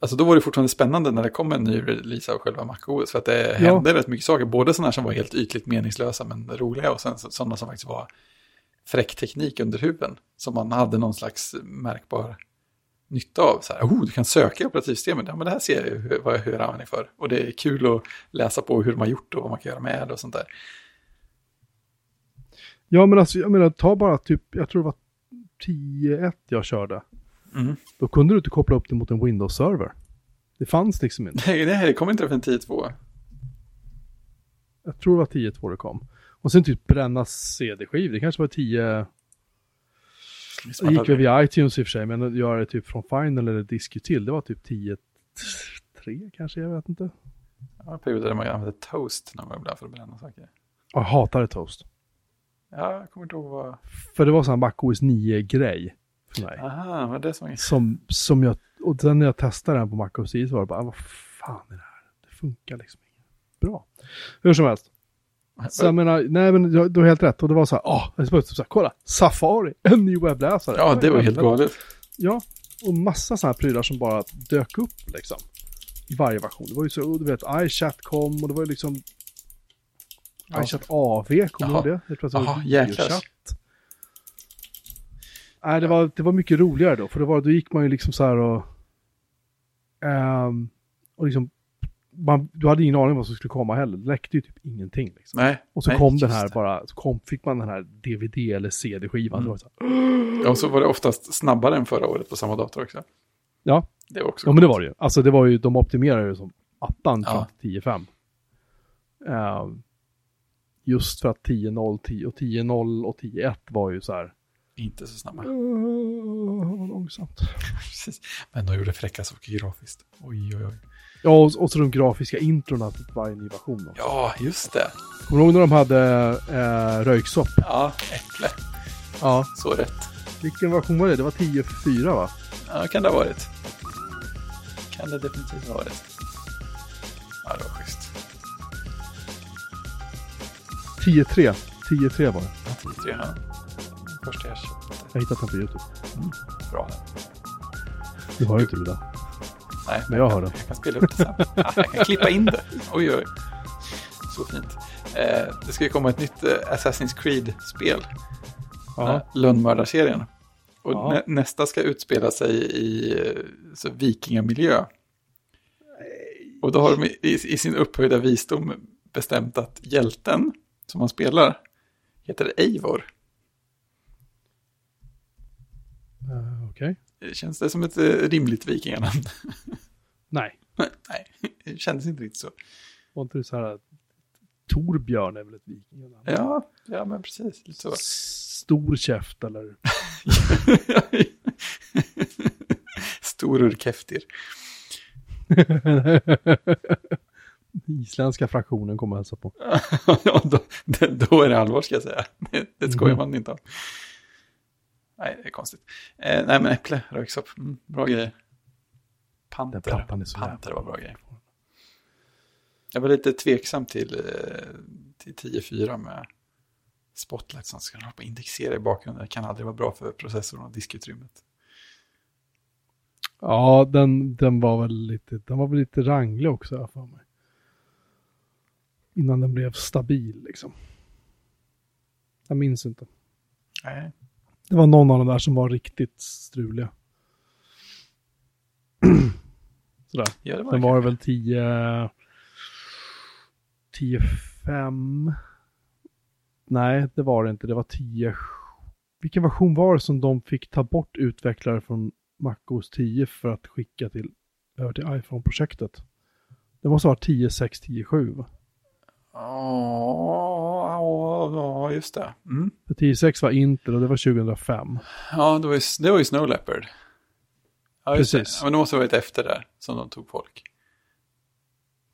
Alltså då var det fortfarande spännande när det kom en ny release av själva MacOS, för att det Ja. hände rätt mycket saker. Både sådana som var helt ytligt meningslösa men roliga och sen så- sådana som faktiskt var fräck teknik under huven. Som man hade någon slags märkbar nytta av. Så här, oh, du kan söka i operativsystemet. Ja, men det här ser jag ju hur, vad jag hur användning för. Och det är kul att läsa på hur de har gjort och vad man kan göra med det och sånt där. Ja men alltså, jag menar, ta bara typ, jag tror det var 10.1 jag körde. Mm. Då kunde du inte koppla upp det mot en Windows-server. Det fanns liksom inte. Nej, nej, det kommer inte från 10.2. Jag tror det var 10.2 det kom. Och sen typ bränna CD-skiv, det kanske var 10... Det gick väl via iTunes i och för sig, men att göra det typ från Final eller Disky till, det var typ 10.3 kanske, jag vet inte. Ja, perioder där man använde toast någon gång ibland för att bränna saker. Jag hatade Toast. Ja, jag kommer inte ihåg vad... För det var sån MacOS 9-grej för mig. Aha, vad det som var... Som, som jag, och sen när jag testade den på MacOS 10 så var det bara, "Ah, vad fan är det här? Det funkar liksom inte. Bra. Hur som helst. Så jag menar, nej men du har helt rätt. Och det var så här, ah, jag bara, så här, kolla, Safari, en ny webbläsare. Ja, det var helt galet. Ja, och massa sådana här prylar som bara dök upp liksom. i varje version. Det var ju så, du vet, iChat kom och det var ju liksom Ja. iChat AV, kommer du ihåg det? Jaha, jäklar. Nej, det var, det var mycket roligare då, för det var, då gick man ju liksom så här och... ehm, och liksom... Man, du hade ingen aning om vad som skulle komma heller. Det läckte ju typ ingenting. Liksom. Nej. Och så nej, kom den här det. bara, så kom, fick man den här DVD eller CD-skivan. Mm. Det så här, Ja, och så var det oftast snabbare än förra året på samma dator också. ja, Det var också ja, men det var det ju. Alltså det var ju, de optimerade ju som attan Ja. från 10.5. Ehm, just för att 10.0 10 och 10.0 och 10.1 var ju så här, Inte så snabba. "Åh, vad långsamt. Precis. Men de gjorde fräcka saker grafiskt. Oj, oj, oj. Ja, och, och så de grafiska introna till varje ny version. Också. Ja, just det. Kommer du ihåg när de hade eh, röyksopp? Ja, äpple. Ja. Så rätt. Vilken version var det? Det var 10.4 va? Ja, kan det ha varit. Kan det definitivt ha varit. Ja, det var schysst. 10.3. 10.3 var det. Ja, 10-3, ja. Första jag köpte. Jag har hittat den på YouTube. Bra. Du har ju inte där. Nej, Men jag har det. Jag kan spela upp det sen. Ja, jag kan klippa in det. Oj, oj. Så fint. Eh, det ska ju komma ett nytt eh, Assassin's Creed-spel. Eh, Lönnmördarserien. Och Ja. nä, nästa ska utspela sig i eh, så vikingamiljö. Och då har de i, i sin upphöjda visdom bestämt att hjälten som man spelar heter Eivor. Eh, Okej. Känns det som ett eh, rimligt vikinganamn? Nej. Nej, det kändes inte riktigt så. Var inte det så här... Torbjörn är väl ett vikinganamn? Ja, ja men precis. Lite så. Stor käft eller? Storur Keftir. Isländska fraktionen kommer hälsa på. ja, då, då är det allvar ska jag säga. Det, det skojar Mhm. man inte om. Nej, det är konstigt. Eh, nej, men äpple, röyksopp, mm, bra grejer. Panter, panter jävla var bra grejer. Jag var lite tveksam till, eh, till 10.4 med Spotlight som ska hålla på indexera i bakgrunden. Det kan aldrig vara bra för processorn och diskutrymmet. Ja, den, den var väl lite, den var väl lite ranglig också för mig. Innan den blev stabil liksom. Jag minns inte. Nej, Det var någon av de där som var riktigt struliga. Sådär. ja, det var Sen var det väl 10... 10 5. Nej, det var det inte. Det var 10... Vilken version var det som de fick ta bort utvecklare från MacOS 10 för att skicka till över till iPhone-projektet? Det måste vara 10 6 10 7 va? Ja, ja, just det. Mm. För 10 6 var Intel och det var 2005. Ja, det var ju, det var ju Snow Leopard. Ja, Precis. Det. Ja, men det måste ha varit efter där som de tog folk.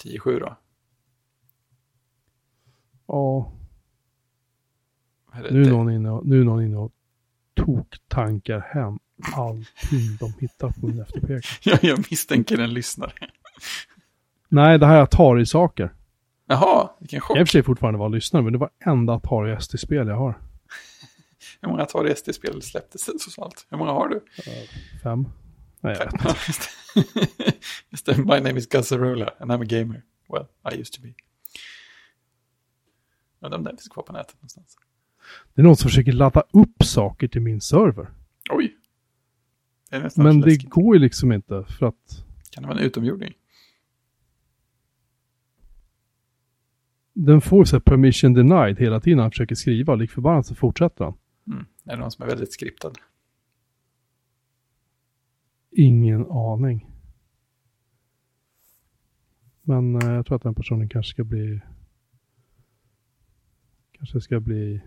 10-7 då. Ja, nu är någon inne och, nu är någon inne och toktankar hem allting de hittar på min efterpekare. jag, jag misstänker en lyssnare. Nej, det här är Atari-saker. Jaha, vilken chock. Jag och för sig fortfarande vara lyssnare, men det var enda Atari ST-spel jag har. Hur många Atari SD-spel släpptes det totalt? Hur många har du? Fem? Nej, jag vet inte. Just det. My name is Gus Arola and I'm a gamer. Well, I used to be. Undrar om den finns kvar på nätet någonstans. Det är någon som försöker ladda upp saker till min server. Oj. Det är Men det går ju liksom inte för att Kan det vara en utomjording? Den får så permission denied hela tiden han försöker skriva. Lik förbannat så fortsätter han. Mm. Är det någon som är väldigt skriptad? Ingen aning. Men eh, jag tror att den personen kanske ska bli kanske ska bli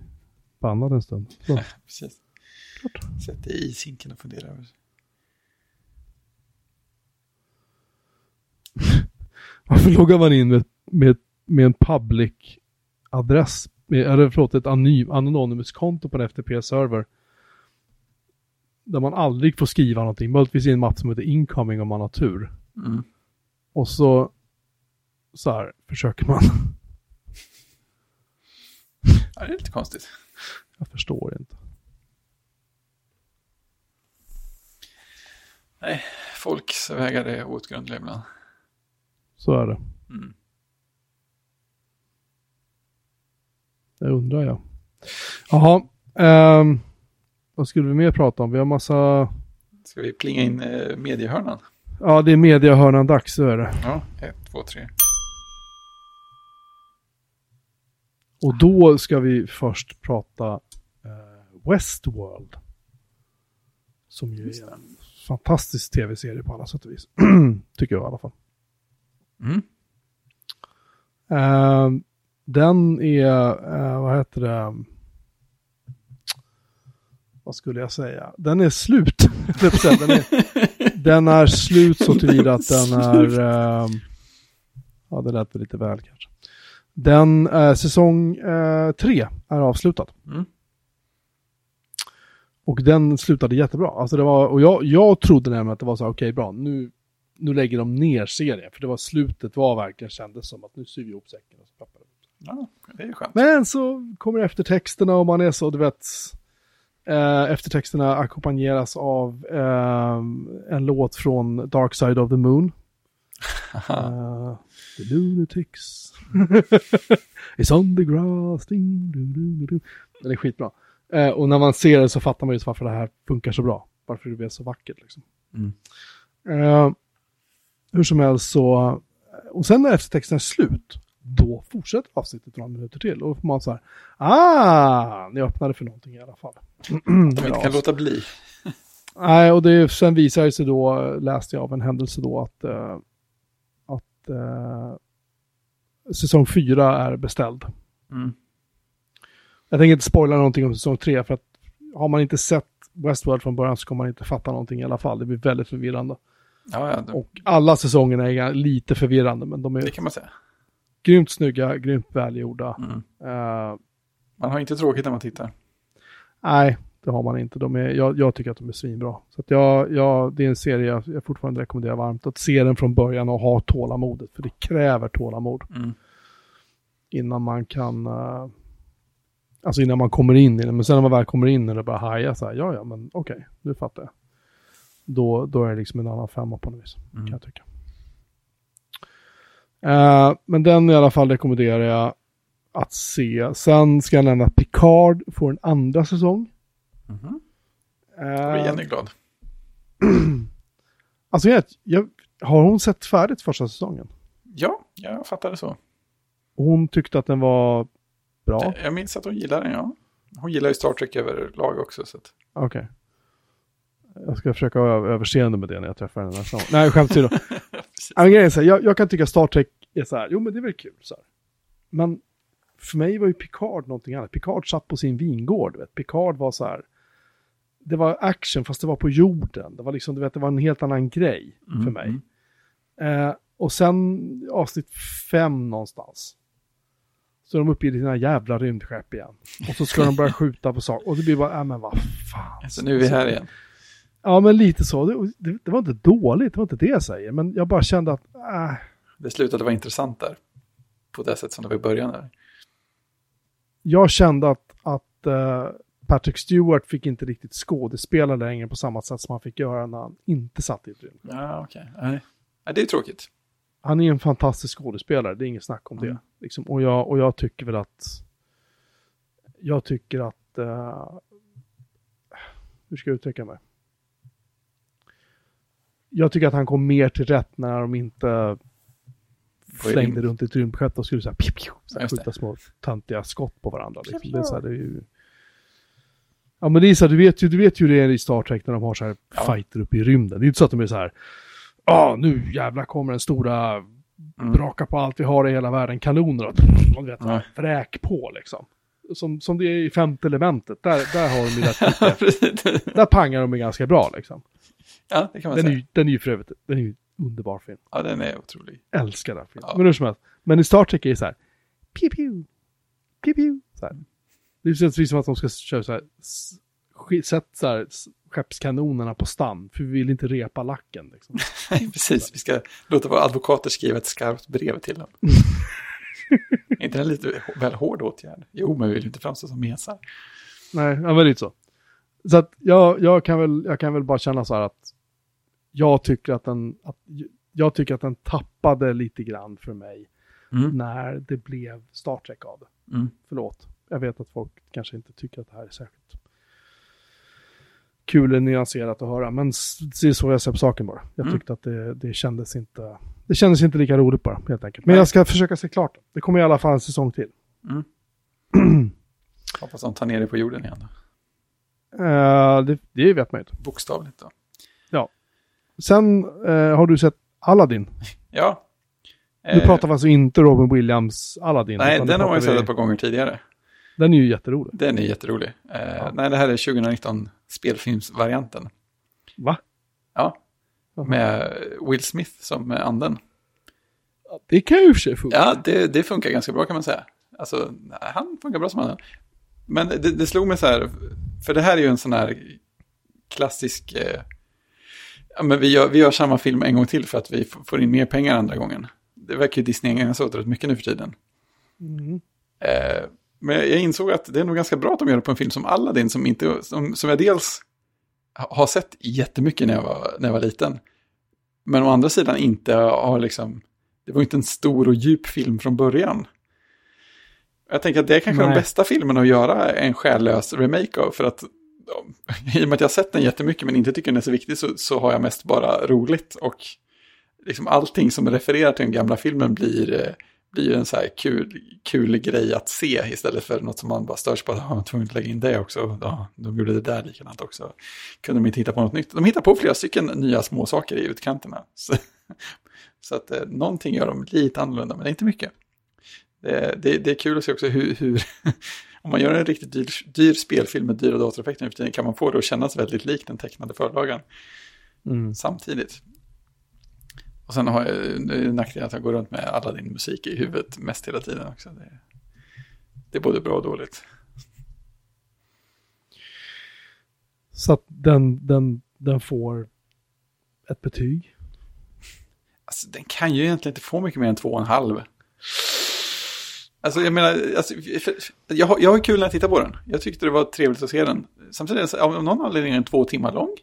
bannad en stund. Så, Precis. klart. Sätt dig i sinken och fundera över. Varför loggar man in med, med, med en public adress, med, eller förlåt, ett anonym, anonymous konto på en FTP-server? Där man aldrig får skriva någonting, möjligtvis i en mapp som heter incoming om man har tur. Mm. Och så, så här, försöker man. Ja, det är lite konstigt. Jag förstår inte. Folks vägar är outgrundliga ibland. Så är det. Mm. Det undrar jag. Jaha, ehm, vad skulle vi mer prata om? Vi har massa... Ska vi plinga in eh, mediehörnan? Ja, det är mediahörnan dags, så är det. Ja, ett, två, tre. Och då ska vi först prata eh, Westworld. Som ju är en fantastisk tv-serie på alla sätt och vis. Tycker jag i alla fall. Mm. Eh, den är, eh, vad heter det? Vad skulle jag säga? Den är slut. den, är, den är slut så tillvida att den är... Eh, ja, det lät väl lite väl kanske. Den, eh, säsong eh, tre är avslutad. Mm. Och den slutade jättebra. Alltså det var, och jag, jag trodde nämligen att det var så okej bra, nu, nu lägger de ner serien. För det var slutet var verkligen kändes som att nu syr vi ihop säcken. Och det. Ja, det är ju skönt. Men så kommer eftertexterna och man är så, du vet, eh, eftertexterna ackompanjeras av eh, en låt från Dark Side of the Moon. Eh, the lunatics is on the grass. Ding, ding, ding, ding. Den är skitbra. Eh, och när man ser det så fattar man ju varför det här funkar så bra. Varför det blir så vackert liksom. Mm. Eh, hur som helst så, och sen när eftertexten är slut, då fortsätter avsnittet några minuter till. Och då får man så här, ah, ni öppnade för någonting i alla fall. De inte kan låta bli. Nej, och det, sen visade det sig då, läste jag av en händelse då, att, eh, att eh, säsong fyra är beställd. Mm. Jag tänker inte spoila någonting om säsong tre, för att har man inte sett Westworld från början så kommer man inte fatta någonting i alla fall. Det blir väldigt förvirrande. Ja, ja det, Och alla säsongerna är lite förvirrande, men de är det kan man säga. Grymt snygga, grymt välgjorda. Mm. Eh, Man har inte tråkigt när man tittar. nej, det har man inte. De är, jag, jag tycker att de är svinbra. Så jag, jag, det är en serie jag, jag fortfarande rekommenderar varmt. Att se den från början och ha tålamodet. För det kräver tålamod Mm. innan man kan... eh, alltså innan man kommer in i det. Men sen när man väl kommer in i det börjar haja så här. Ja, ja, men okej, nu fattar jag. Då, då är det liksom en annan femma på något vis. Mm. Kan jag tycka. Eh, men den i alla fall rekommenderar jag att se. Sen ska jag nämna att Picard får en andra säsong. Mhm. Då Eh, blir Jenny glad. alltså jag, jag, har hon sett färdigt första säsongen? Ja, jag fattar det så. Hon tyckte att den var bra? Jag minns att hon gillar den, ja. Hon gillar ju Star Trek överlag också. Att... Okej. Jag ska försöka ha överseende med det när jag träffar henne nästa gång. Nej, skämt åsido. Ja, grejen är så här, jag, jag kan tycka Star Trek är så här, jo men det är väl kul så här. Men för mig var ju Picard någonting annat. Picard satt på sin vingård, vet. Picard var så här, det var action fast det var på jorden. Det var liksom, du vet, det var en helt annan grej för Mm, mig. mm. Eh, och sen avsnitt fem någonstans. Så är de uppe i dina jävla rymdskepp igen. Och så ska de börja skjuta på saker. Och det blir bara, äh, men vad fan. Så nu är vi här igen. Ja, men lite så. Det, det, det var inte dåligt, det var inte det jag säger. Men jag bara kände att, äh, Det slutade vara intressant där. På det sätt som det var i början där. jag kände att, att eh, Patrick Stewart fick inte riktigt skådespela längre på samma sätt som han fick göra när han inte satt i ett rymd. Ja, okej. Nej. Nej, det är tråkigt. Han är en fantastisk skådespelare, det är inget snack om Mm. det. Liksom, och, jag, och jag tycker väl att... Jag tycker att... eh, hur ska jag uttrycka mig? Jag tycker att han kom mer till rätt när de inte flängde runt i ett rymdskepp och skulle så här, pju, pju, så här skjuta små töntiga skott på varandra. Liksom. Det är så här, det är ju... Ja men det är så här, du vet ju, du vet ju hur det är i Star Trek när de har så här Ja. fighter uppe i rymden. Det är inte så att de är så här, ja nu jävlar kommer den stora Mm. braka på allt vi har i hela världen, kanoner och du vet, Nej. vräk på liksom. Som, som det är i femte elementet, där, där har de ju rätt. Där pangar de ju ganska bra liksom. Ja, det kan man Den är, säga. ju, den är ju för övrigt, den är ju underbar film. Ja, den är otrolig. Älskar den filmen. Ja. Men hur som helst. Men i Star Trek är det så här, pew pew, pew pew. Så här. Det känns precis som att de ska köra så här, sätt så här skeppskanonerna på stand, för vi vill inte repa lacken liksom. Nej, precis. Vi ska låta våra advokater skriva ett skarpt brev till dem. är inte det lite väl hård åtgärd? Jo, men vi vill inte framstå som mesar. Nej, ja, men lite så. Så att jag, jag, kan väl, jag kan väl bara känna så här att jag tycker att den, att jag tycker att den tappade lite grann för mig Mm. när det blev Star Trek av det. Mm. Förlåt. Jag vet att folk kanske inte tycker att det här är särskilt kul eller nyanserat att höra, men det är så jag ser på saken bara. Jag Mm. tyckte att det, det kändes inte, det kändes inte lika roligt bara, helt enkelt. Men Nej. jag ska försöka se klart det. Det kommer i alla fall en säsong till. Hoppas de tar ner det på jorden igen. Uh, det, det vet man inte. Bokstavligt då. Sen eh, har du sett Aladdin. Ja. Nu Eh, pratar vi alltså inte Robin Williams Aladdin. Nej, den har man ju sett ett par gånger tidigare. Den är ju jätterolig. Den är jätterolig. Eh, Nej, det här är 2019 spelfilmsvarianten. Va? Ja. Med Will Smith som anden. Det kan ju för sig funka. Ja, det, det funkar ganska bra kan man säga. Alltså, han funkar bra som anden. Men det, det slog mig så här, för det här är ju en sån här klassisk... Eh, ja, men vi, gör, vi gör samma film en gång till för att vi får in mer pengar andra gången. Det verkar ju Disney ägna sig åt rätt mycket nu för tiden. Mm. Eh, men jag insåg att det är nog ganska bra att de gör det på en film som Aladdin, som, inte, som, som jag dels ha- har sett jättemycket när jag, var, när jag var liten. Men å andra sidan inte har liksom, det var inte en stor och djup film från början. Jag tänker att det är kanske Nej. de bästa filmerna att göra en själlös remake av, för att i och med att jag har sett den jättemycket men inte tycker den är så viktig så, så har jag mest bara roligt och liksom allting som refererar till den gamla filmen blir, eh, blir en så här kul, kul grej att se istället för något som man bara störs på att man tvungen att lägga in det också. Ja, de gjorde det där likadant också. Kunde de inte hitta på något nytt? De hittar på flera stycken nya små saker i utkanterna. Så, så att eh, någonting gör de lite annorlunda, men inte mycket. Det, det, det är kul att se också hur, hur om man gör en riktigt dyr, dyr spelfilm med dyra datoreffekter nu för tiden kan man få det att kännas väldigt likt den tecknade förlagan Mm. samtidigt. Och sen har jag nackdelen att jag går runt med alla din musik i huvudet mest hela tiden också. Det, det är både bra och dåligt. Så att den, den, den får ett betyg. Alltså, den kan ju egentligen inte få mycket mer än två och en halv. Alltså jag menar, alltså, jag, har, jag har kul när jag tittar på den. Jag tyckte det var trevligt att se den. Samtidigt, så- av någon anledning är den två timmar lång.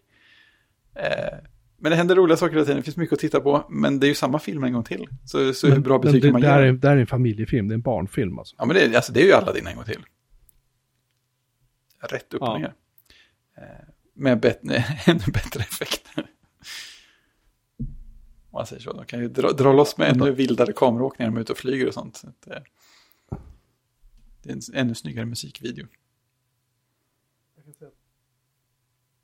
Eh, men det händer roliga saker hela tiden, det finns mycket att titta på. Men det är ju samma film en gång till. Så, så hur Men- bra men betyg kan man det, ge är, det här är en familjefilm, det är en barnfilm alltså. Ja, men det, är- alltså, det är ju alla dina en gång till. Rätt upp och Ja. ner. Eh, med bet- ännu bättre effekter. Om man säger så. De kan ju dra, dra loss med ännu vildare kameraåkningar när de är ute och flyger och sånt. Så att, eh, en ännu snyggare musikvideo.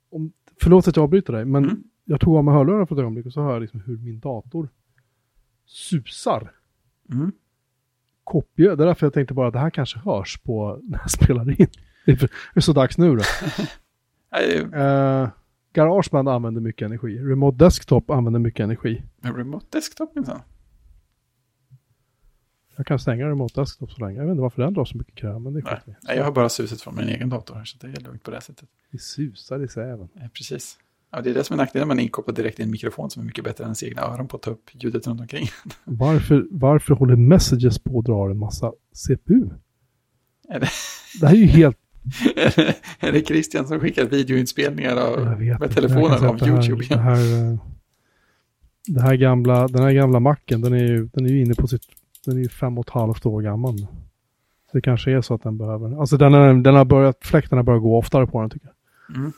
Om, förlåt att jag avbryter dig, men Mm. jag tog av mig hörlurarna för ett ögonblick och så hör jag liksom hur min dator susar. Mm. Kopiös. Det är därför jag tänkte bara att det här kanske hörs på när jag spelar in. Det är, så dags nu då. Uh, Garageband använder mycket energi. Remote Desktop använder mycket energi. remote desktop minsann. Jag kan stänga Remote Desktop så länge. Jag vet inte varför den drar så mycket kräm, men det är Nej. med. Jag har bara suset från min egen dator här, så det är lugnt på det sättet. Det susar i säven. Eh, precis. Ja, det är det som är nackdelen när man är inkopplad direkt i en mikrofon som är mycket bättre än ens egna öron på att ta upp ljudet runt omkring. Varför, varför håller Messages på att dra en massa CPU? Är det, Det här är ju helt... är det, är det Christian som skickar videoinspelningar av, med telefonen av det här- YouTube? Det här, eh, det här gamla, den här gamla macken, den är ju, den är ju inne på sitt... Den är ju fem och ett halvt år gammal. Så det kanske är så att den behöver... Alltså den, är, den har börjat... Fläktarna börjar gå oftare på den tycker jag. Mm.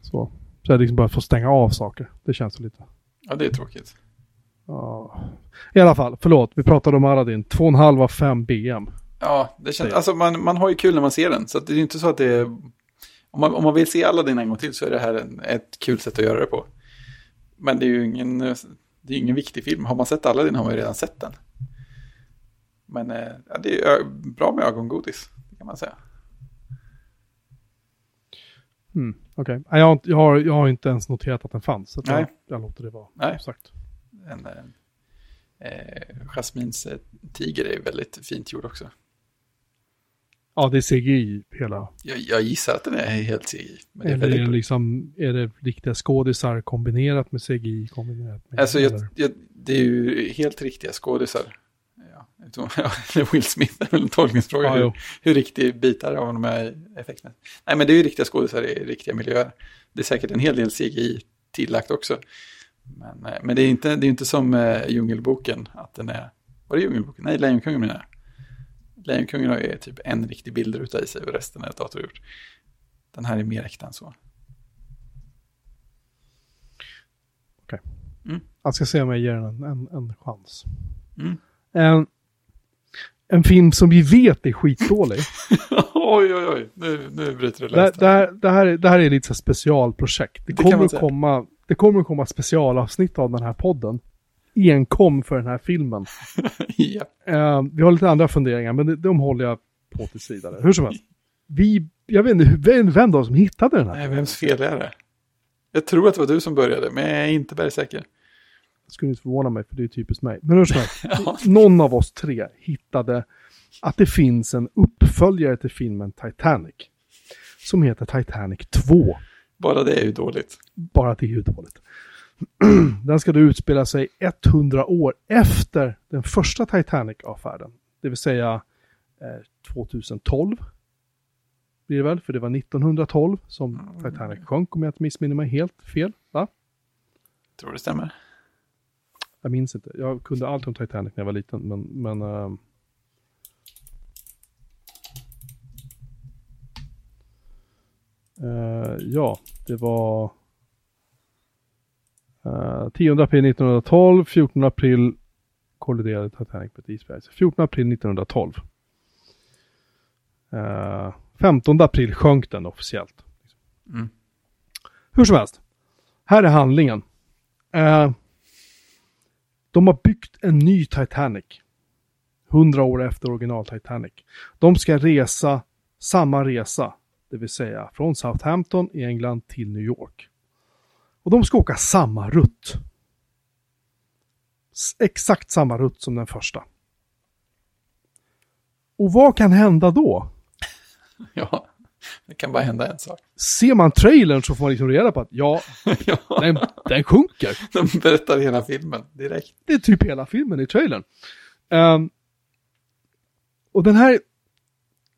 Så. Så jag liksom bara får stänga av saker. Det känns så lite... Ja, det är tråkigt. Ja. I alla fall, förlåt. Vi pratade om Aladdin. 2,5 av 5 BM. Ja, det känns, alltså man, man har ju kul när man ser den. Så det är inte så att det är... Om man, om man vill se alla dina en gång till så är det här en, ett kul sätt att göra det på. Men det är ju ingen, det är ingen viktig film. Har man sett alla dina har man ju redan sett den. Men eh, ja, det är bra med ögongodis, kan man säga. Mm, Okej. Nej, Jag, har inte- jag, har, jag har inte ens noterat att den fanns. Så att jag, Nej. jag låter det vara Nej. sagt. En, eh, eh, Jasmins eh, tiger är väldigt fint gjord också. Ja, det är CGI hela. Jag, jag gissar att den är helt CGI. Men Eller är det, liksom, är det riktiga skådisar kombinerat med CGI kombinerat med... alltså, jag, jag, det är ju helt riktiga skådisar. Ja, Will Smith är väl en tolkningsfråga. Ja, hur, hur riktig bitar av de är effekterna. Nej, men det är ju riktiga skådisar i riktiga miljöer. Det är säkert en hel del CGI tillagt också. Men, eh, men det är inte, det är inte som eh, Djungelboken, att den är... Var det Djungelboken? Nej, Lejonkungen menar jag. Lejonkungen har ju typ en riktig bildruta i sig och resten är datorgjort. Den här är mer äkta än så. Jag ska se om jag ger den en, en, en chans. Mm. En, en film som vi vet är skitdålig. oj, oj, oj, nu, nu bryter det det, löst. det, här, det, här, är- det här är lite så specialprojekt. Det, Det kommer att komma, det kommer att komma specialavsnitt av den här podden. Enkom för den här filmen. ja. Eh, vi har lite andra funderingar, men de, de håller jag på tills vidare. Hur som helst. Vi, jag vet inte vem, vem då som hittade den här. Nej, vems fel är det? Jag tror att det var du som började, men jag är inte bergsäker. skulle inte förvåna mig, för det är typiskt mig. Men hur som helst. Ja. någon av oss tre hittade att det finns en uppföljare till filmen Titanic. Som heter Titanic 2. Bara det är ju dåligt. Bara det är ju dåligt. Den ska då utspela sig 100 år efter den första Titanic-avfärden. Det vill säga eh, 2012. Blir det väl, för det var 1912 som Titanic sjönk, om jag inte missminner mig helt fel. Va? Tror det stämmer. Jag minns inte. Jag kunde allt om Titanic när jag var liten, men... men ehm, eh, ja, det var... Uh, 10 april 1912, 14 april kolliderade Titanic på ett isberg. Så 14 april 1912. Eh, 15 april sjönk den officiellt. Mm. Hur som helst. Här är handlingen. Eh, de har byggt en ny Titanic. 100 år efter original Titanic. De ska resa samma resa. Det vill säga från Southampton i England till New York. Och de ska åka samma rutt. Exakt samma rutt som den första. Och vad kan hända då? Ja, det kan bara hända en sak. Ser man trailern så får man liksom reda på att ja, ja, den, den sjunker. de berättar hela filmen direkt. Det är typ hela filmen i trailern. Ehm, och den här,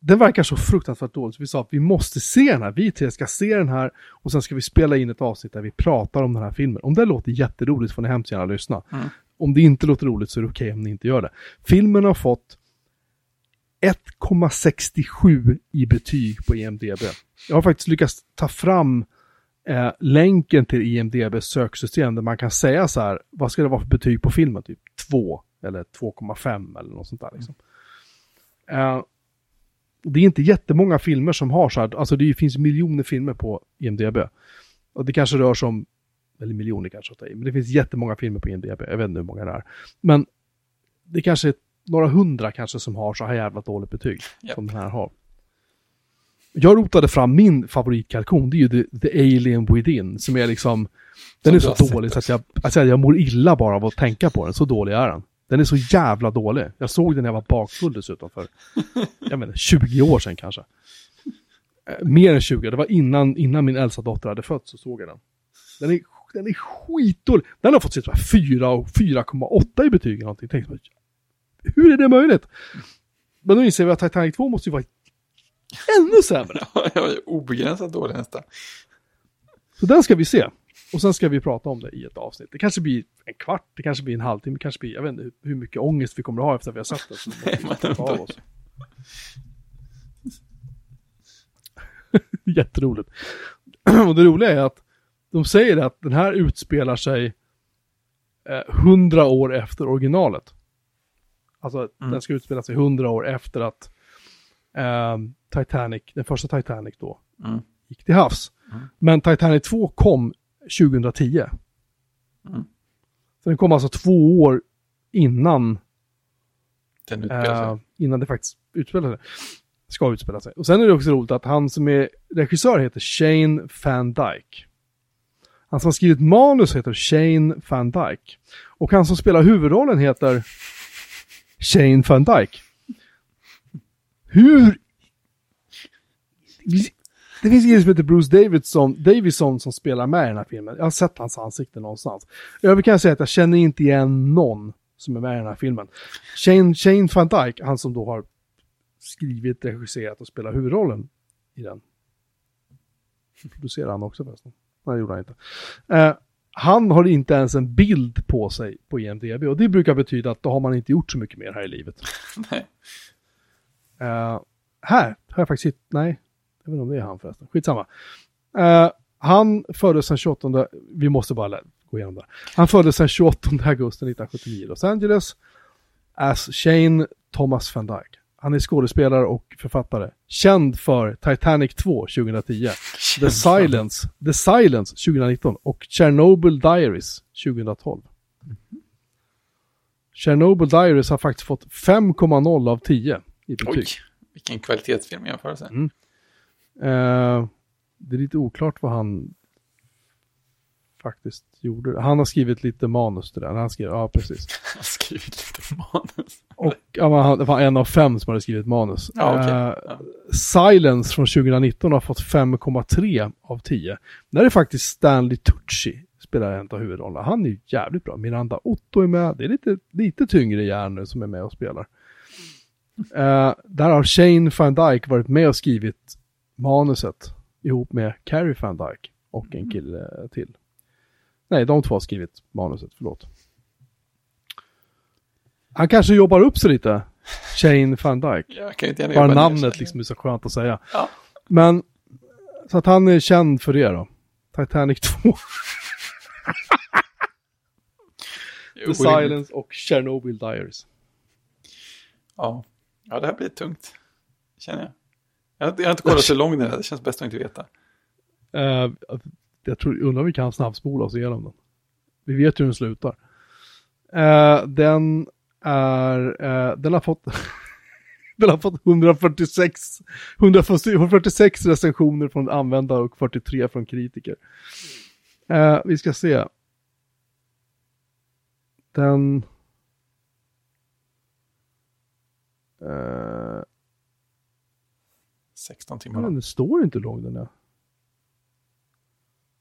den verkar så fruktansvärt dålig så vi sa att vi måste se den här. Vi tre ska se den här och sen ska vi spela in ett avsnitt där vi pratar om den här filmen. Om det låter jätteroligt får ni hemskt gärna lyssna. Mm. Om det inte låter roligt så är det okej om ni inte gör det. Filmen har fått 1,67 i betyg på IMDB. Jag har faktiskt lyckats ta fram eh, länken till IMDBs söksystem där man kan säga så här, vad ska det vara för betyg på filmen? Typ 2 eller 2,5 eller något sånt där. Liksom. Eh, det är inte jättemånga filmer som har så här, alltså det finns miljoner filmer på IMDB. Och det kanske rör sig om, eller miljoner kanske att ta i, men det finns jättemånga filmer på IMDB, jag vet inte hur många det är. Men det kanske är några hundra kanske som har så här jävla dåligt betyg Japp. som den här har. Jag rotade fram min favoritkalkon, det är ju The, The Alien Within, som är liksom, den Som är så dålig så att jag, alltså jag mår illa bara av att tänka på den, så dålig är den. Den är så jävla dålig. Jag såg den när jag var bakfull dessutom för, jag menar, 20 år sedan kanske. Eh, Mer än 20, det var innan, innan min äldsta dotter hade fötts så såg jag den. Den är, den är skitdålig. Den har fått sitt 4 och 4,8 i betyg eller någonting. Tänkte, hur är det möjligt? Men då inser vi att Titanic 2 måste ju vara ännu sämre. Ja, jag är obegränsat dålig nästan. Så den ska vi se. Och sen ska vi prata om det i ett avsnitt. Det kanske blir en kvart, det kanske blir en halvtimme, det kanske blir, jag vet inte hur- mycket ångest vi kommer att ha efter att vi har sett. Så vi av oss. Jätteroligt. Och det roliga är att de säger att den här utspelar sig eh, 100 år efter originalet. Alltså Mm. den ska utspela sig 100 år efter att eh, Titanic, den första Titanic då, Mm. gick till havs. Mm. Men Titanic 2 kom 2010. Mm. Så den kom alltså två år innan, Den eh, sig. innan det faktiskt utspelade sig. Ska utspela sig. Och sen är det också roligt att han som är regissör heter Shane Van Dyke. Han som har skrivit manus heter Shane Van Dyke. Och han som spelar huvudrollen heter Shane Van Dyke. Hur... Det finns ingen som heter Bruce Davidson, Davison som spelar med i den här filmen. Jag har sett hans ansikte någonstans. Jag kan säga att jag känner inte igen någon som är med i den här filmen. Shane, Shane Van Dyke, han som då har skrivit, regisserat och spelat huvudrollen i den. Producerar han också förresten? Nej, det gjorde han inte. Eh, han har inte ens en bild på sig på IMDB och det brukar betyda att då har man inte gjort så mycket mer här i livet. Nej. Uh, här har jag faktiskt nej, jag vet inte om det är han förresten, skitsamma. Uh, han föddes den 28, vi måste bara gå igenom det. Han föddes den 28 augusti 1979 i Los Angeles as Shane Thomas Van Dyke. Han är skådespelare och författare. Känd för Titanic 2 2010, The Silence, The Silence 2019 och Chernobyl Diaries 2012. Chernobyl Diaries har faktiskt fått 5,0 av 10 i betyg. Oj, vilken kvalitetsfilm jämförelse. Mm. Eh, det är lite oklart vad han faktiskt gjorde. Han har skrivit lite manus till den. Han skrev, ja precis. Jag har skrivit lite manus. Och ja, han- det var en av fem som hade skrivit manus. Ja, okej. Eh, Ja. Silence från 2019 har fått 5,3 av 10. Där är faktiskt Stanley Tucci spelar en av huvudrollerna. Han är ju jävligt bra. Miranda Otto är med. Det är lite, lite tyngre järn nu som är med och spelar. Eh, där har Shane Van Dyke varit med och skrivit manuset ihop med Carrie Van Dyke och en kille till. Nej, de två har skrivit manuset, förlåt. Han kanske jobbar upp sig lite, Shane Van Dyke. Bara namnet liksom är så skönt att säga. Ja. Men, så att han är känd för det då. Titanic 2, The. Silence och Chernobyl Diaries. Ja. ja, det här blir tungt. Känner jag. Jag har, inte kollat hur lång den är, det känns bäst att inte veta. Eh, jag tror, undrar om vi kan snabbspola oss igenom den. Vi vet ju hur den slutar. Eh, den är, eh, den har fått, den har fått 146, 146 recensioner från användare och 43 från kritiker. Eh, vi ska se. Den... Eh, 16 Ja, timmar. men det står inte hur lång den är.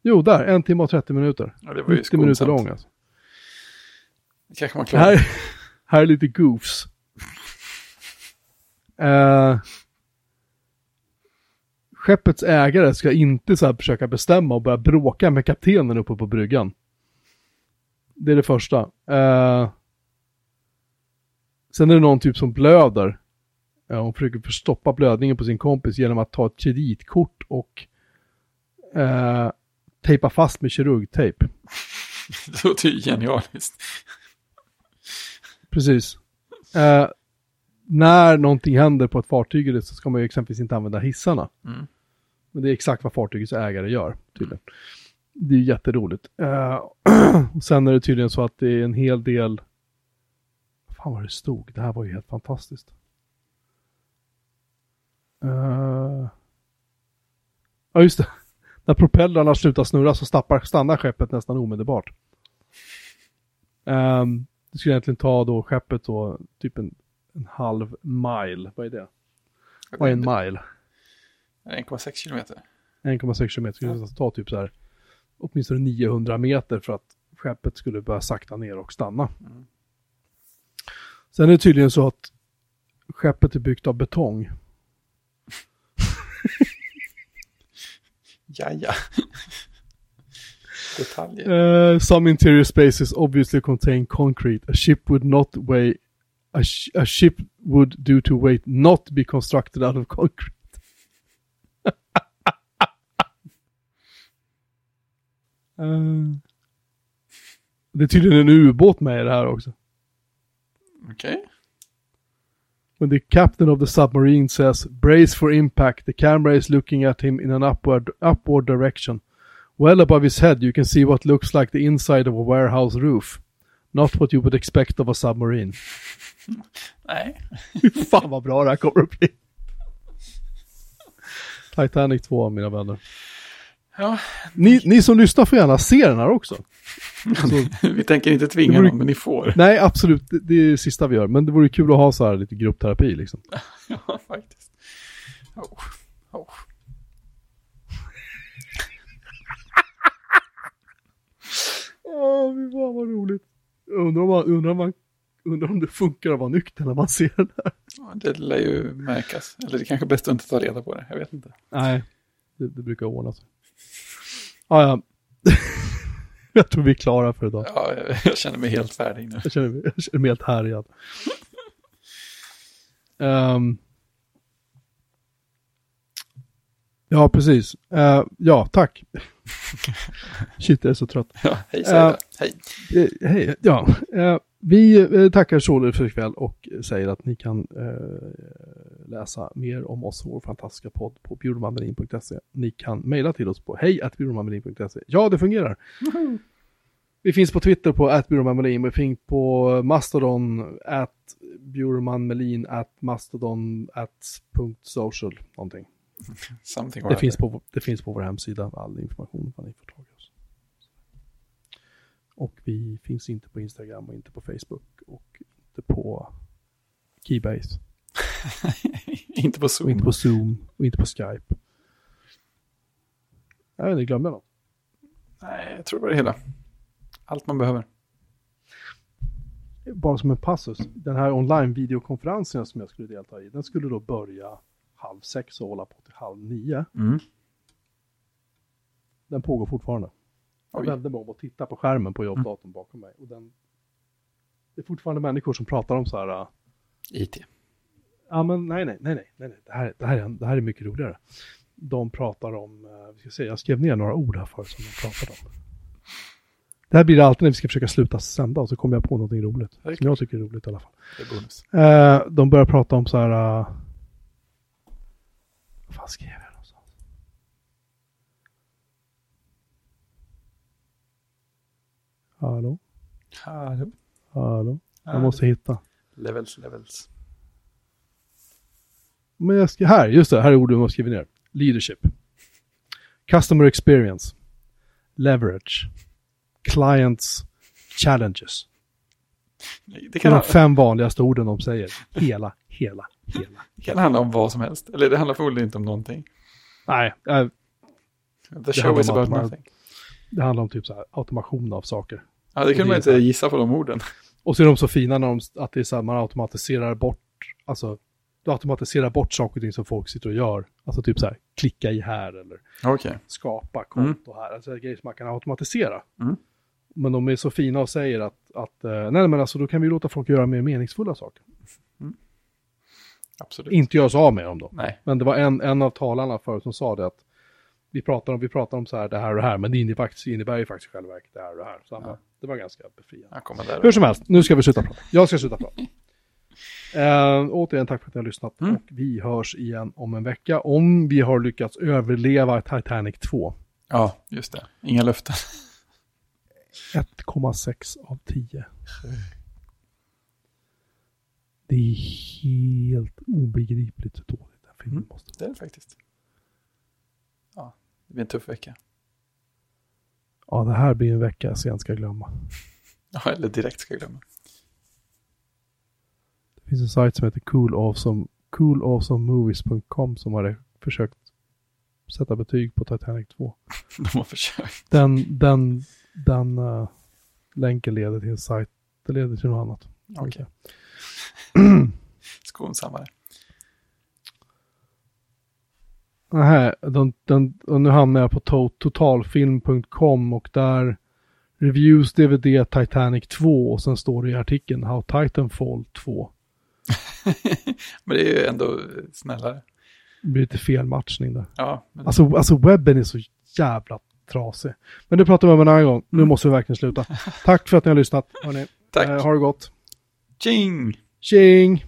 Jo, där. En timme och 30 minuter. Ja, det var ju 90 minuter lång alltså. Det kanske man klarar. Här, här är lite goofs. Eh, skeppets ägare ska inte så här försöka bestämma och börja bråka med kaptenen uppe på bryggan. Det är det första. Eh, sen är det någon typ som blöder. Hon försöker förstoppa blödningen på sin kompis genom att ta ett kreditkort och eh, tejpa fast med kirurgtejp. Det låter ju genialiskt. Precis. Eh, när någonting händer på ett fartyg så ska man ju exempelvis inte använda hissarna. Mm. Men det är exakt vad fartygets ägare gör tydligen. Det är jätteroligt. Eh, och sen är det tydligen så att det är en hel del... Fan vad det stod. Det här var ju helt fantastiskt. Eh, ja just det. När propellrarna slutar snurra så stappar, stannar skeppet nästan omedelbart. Ehm, det skulle egentligen ta då skeppet då typ en, en halv mile. Vad är det? Vad är en mile? 1,6 kilometer. 1,6 km skulle det ta typ så här åtminstone 900 meter för att skeppet skulle börja sakta ner och stanna. Mm. Sen är det tydligen så att skeppet är byggt av betong. Ja, ja. Detaljer. Uh, some interior spaces obviously contain concrete. A ship would not weigh a, sh- a ship would due to weight not be constructed out of concrete. Eh, det är tydligen en ubåt med i det här också. Okej. When the captain of the submarine says brace for impact, the camera is looking at him in an upward upward direction. Well above his head you can see what looks like the inside of a warehouse roof. Not what you would expect of a submarine. Nej. Fan vad bra det här kommer att bli. Titanic 2 mina vänner. Ja, Ni, ni som lyssnar får gärna se den här också. Så, vi tänker inte tvinga vore- någon, men ni får. nej absolut, det, det är det sista vi gör. Men det vore kul att ha så här lite gruppterapi liksom. Ja, faktiskt. Oh. Oh. Åh, fy fan vad roligt. Undrar om, man, undrar, om man, undrar om det funkar att vara nykter när man ser den här. Ja, Det lär ju märkas. Eller det är kanske är bäst att inte ta reda på det. Jag vet inte. Nej, det, det brukar ordna sig. Ah, ja. jag tror vi är klara för idag. Ja, jag, jag känner mig helt färdig nu. Jag känner mig, jag känner mig helt härjad. Ehm. Ja, precis. Eh, ja, tack. Shit, jag är så trött. Ja, hej jag. Hej. Eh, hej, ja. Eh, vi tackar således för ikväll och säger att ni kan läsa mer om oss och vår fantastiska podd på bjurmanmelin.se. Ni kan mejla till oss på hej.bjurmanmelin.se. Ja, det fungerar. Vi finns på Twitter på atbjurmanmelin, vi finns på Mastodon, at bjurmanmelin, at mastodon, at punkt social, någonting. Something Det finns, på, det finns på vår hemsida, all information vad ni får tag i oss. Och vi finns inte på Instagram och inte på Facebook och inte på Keybase. inte på Och Zoom. inte på Zoom och inte på Skype. Jag vet inte, glömde jag något? Nej, jag tror det var det hela. Allt man behöver. Bara som en passus. Den här online-videokonferensen som jag skulle delta i, den skulle då börja halv sex och hålla på till halv nio. Mm. Den pågår fortfarande. Jag Oj. vände mig om och tittade på skärmen på jobbdatorn bakom mig. Och den, det är fortfarande människor som pratar om så här, äh, IT. ja men nej, nej, nej, nej, nej. Det, här, det, här är, det här är mycket roligare. De pratar om, äh, vi ska se, jag skrev ner några ord här förut som de pratade om. Det här blir det alltid när vi ska försöka sluta sända och så kommer jag på någonting roligt. Är Som jag tycker är roligt i alla fall. Eh, de börjar prata om så här... Uh, fan skrev jag någonstans? Hallå? Hallå. Hallå? Jag Hallå. måste hitta. Levels, levels. Men jag ska, här, just det, här är orden jag skriver ner. Leadership. Customer experience. Leverage. Clients. Challenges. Det kan, de fem vanligaste orden de säger. Hela, hela, hela. det kan handla om vad som helst. Eller det handlar förmodligen inte om någonting. Nej, eh, The show is about nothing. det handlar om typ så här automation av saker. Ja, det kunde man inte här- gissa på de orden. Och så är de så fina när de, att det är så här, man automatiserar bort, alltså, du automatiserar bort saker och ting som folk sitter och gör. Alltså typ så här, klicka i här eller Okej. skapa konto här. Alltså grejer som man kan automatisera. Mm. Men de är så fina och säger att, att eh, nej men alltså då kan vi låta folk göra mer meningsfulla saker. Absolut. Inte göra sig av med dem då. Nej. Men det var en, en av talarna förut som sa det att vi pratar om, vi pratar om så här, det här och det här, men det innebär, faktiskt, innebär ju faktiskt själva verket det här och det här. Så Ja. det var ganska befriande. Hur som helst, nu ska vi sluta prata. Jag ska sluta prata. Uh, återigen, tack för att ni har lyssnat. Mm. Och vi hörs igen om en vecka. Om vi har lyckats överleva Titanic 2. Ja, just det. Inga löften. 1,6 av 10. Det är helt obegripligt hur dåligt den filmen Mm. måste Det är det faktiskt. Ja, det blir en tuff vecka. Ja, det här blir en vecka jag sent ska glömma. Ja, eller direkt ska glömma. Det finns en sajt som heter coolawesome, coolawesomemovies.com som har försökt sätta betyg på Titanic 2. De har försökt. Den, den, den uh, länken leder till en sajt, det leder till något annat. Okej. Skonsammare. Nähä, den, den, och nu hamnar jag på to, totalfilm.com och där reviews DVD Titanic 2 och sen står det i artikeln How Titanfall 2. Men det är ju ändå snällare. Det blir lite fel matchning där. Ja, men Alltså, alltså webben är så jävla trasig. Men det pratar vi om en annan gång. Nu måste vi verkligen sluta. Tack för att ni har lyssnat. Hörrni. tack. Eh, ha det gott. Tjing! Ching.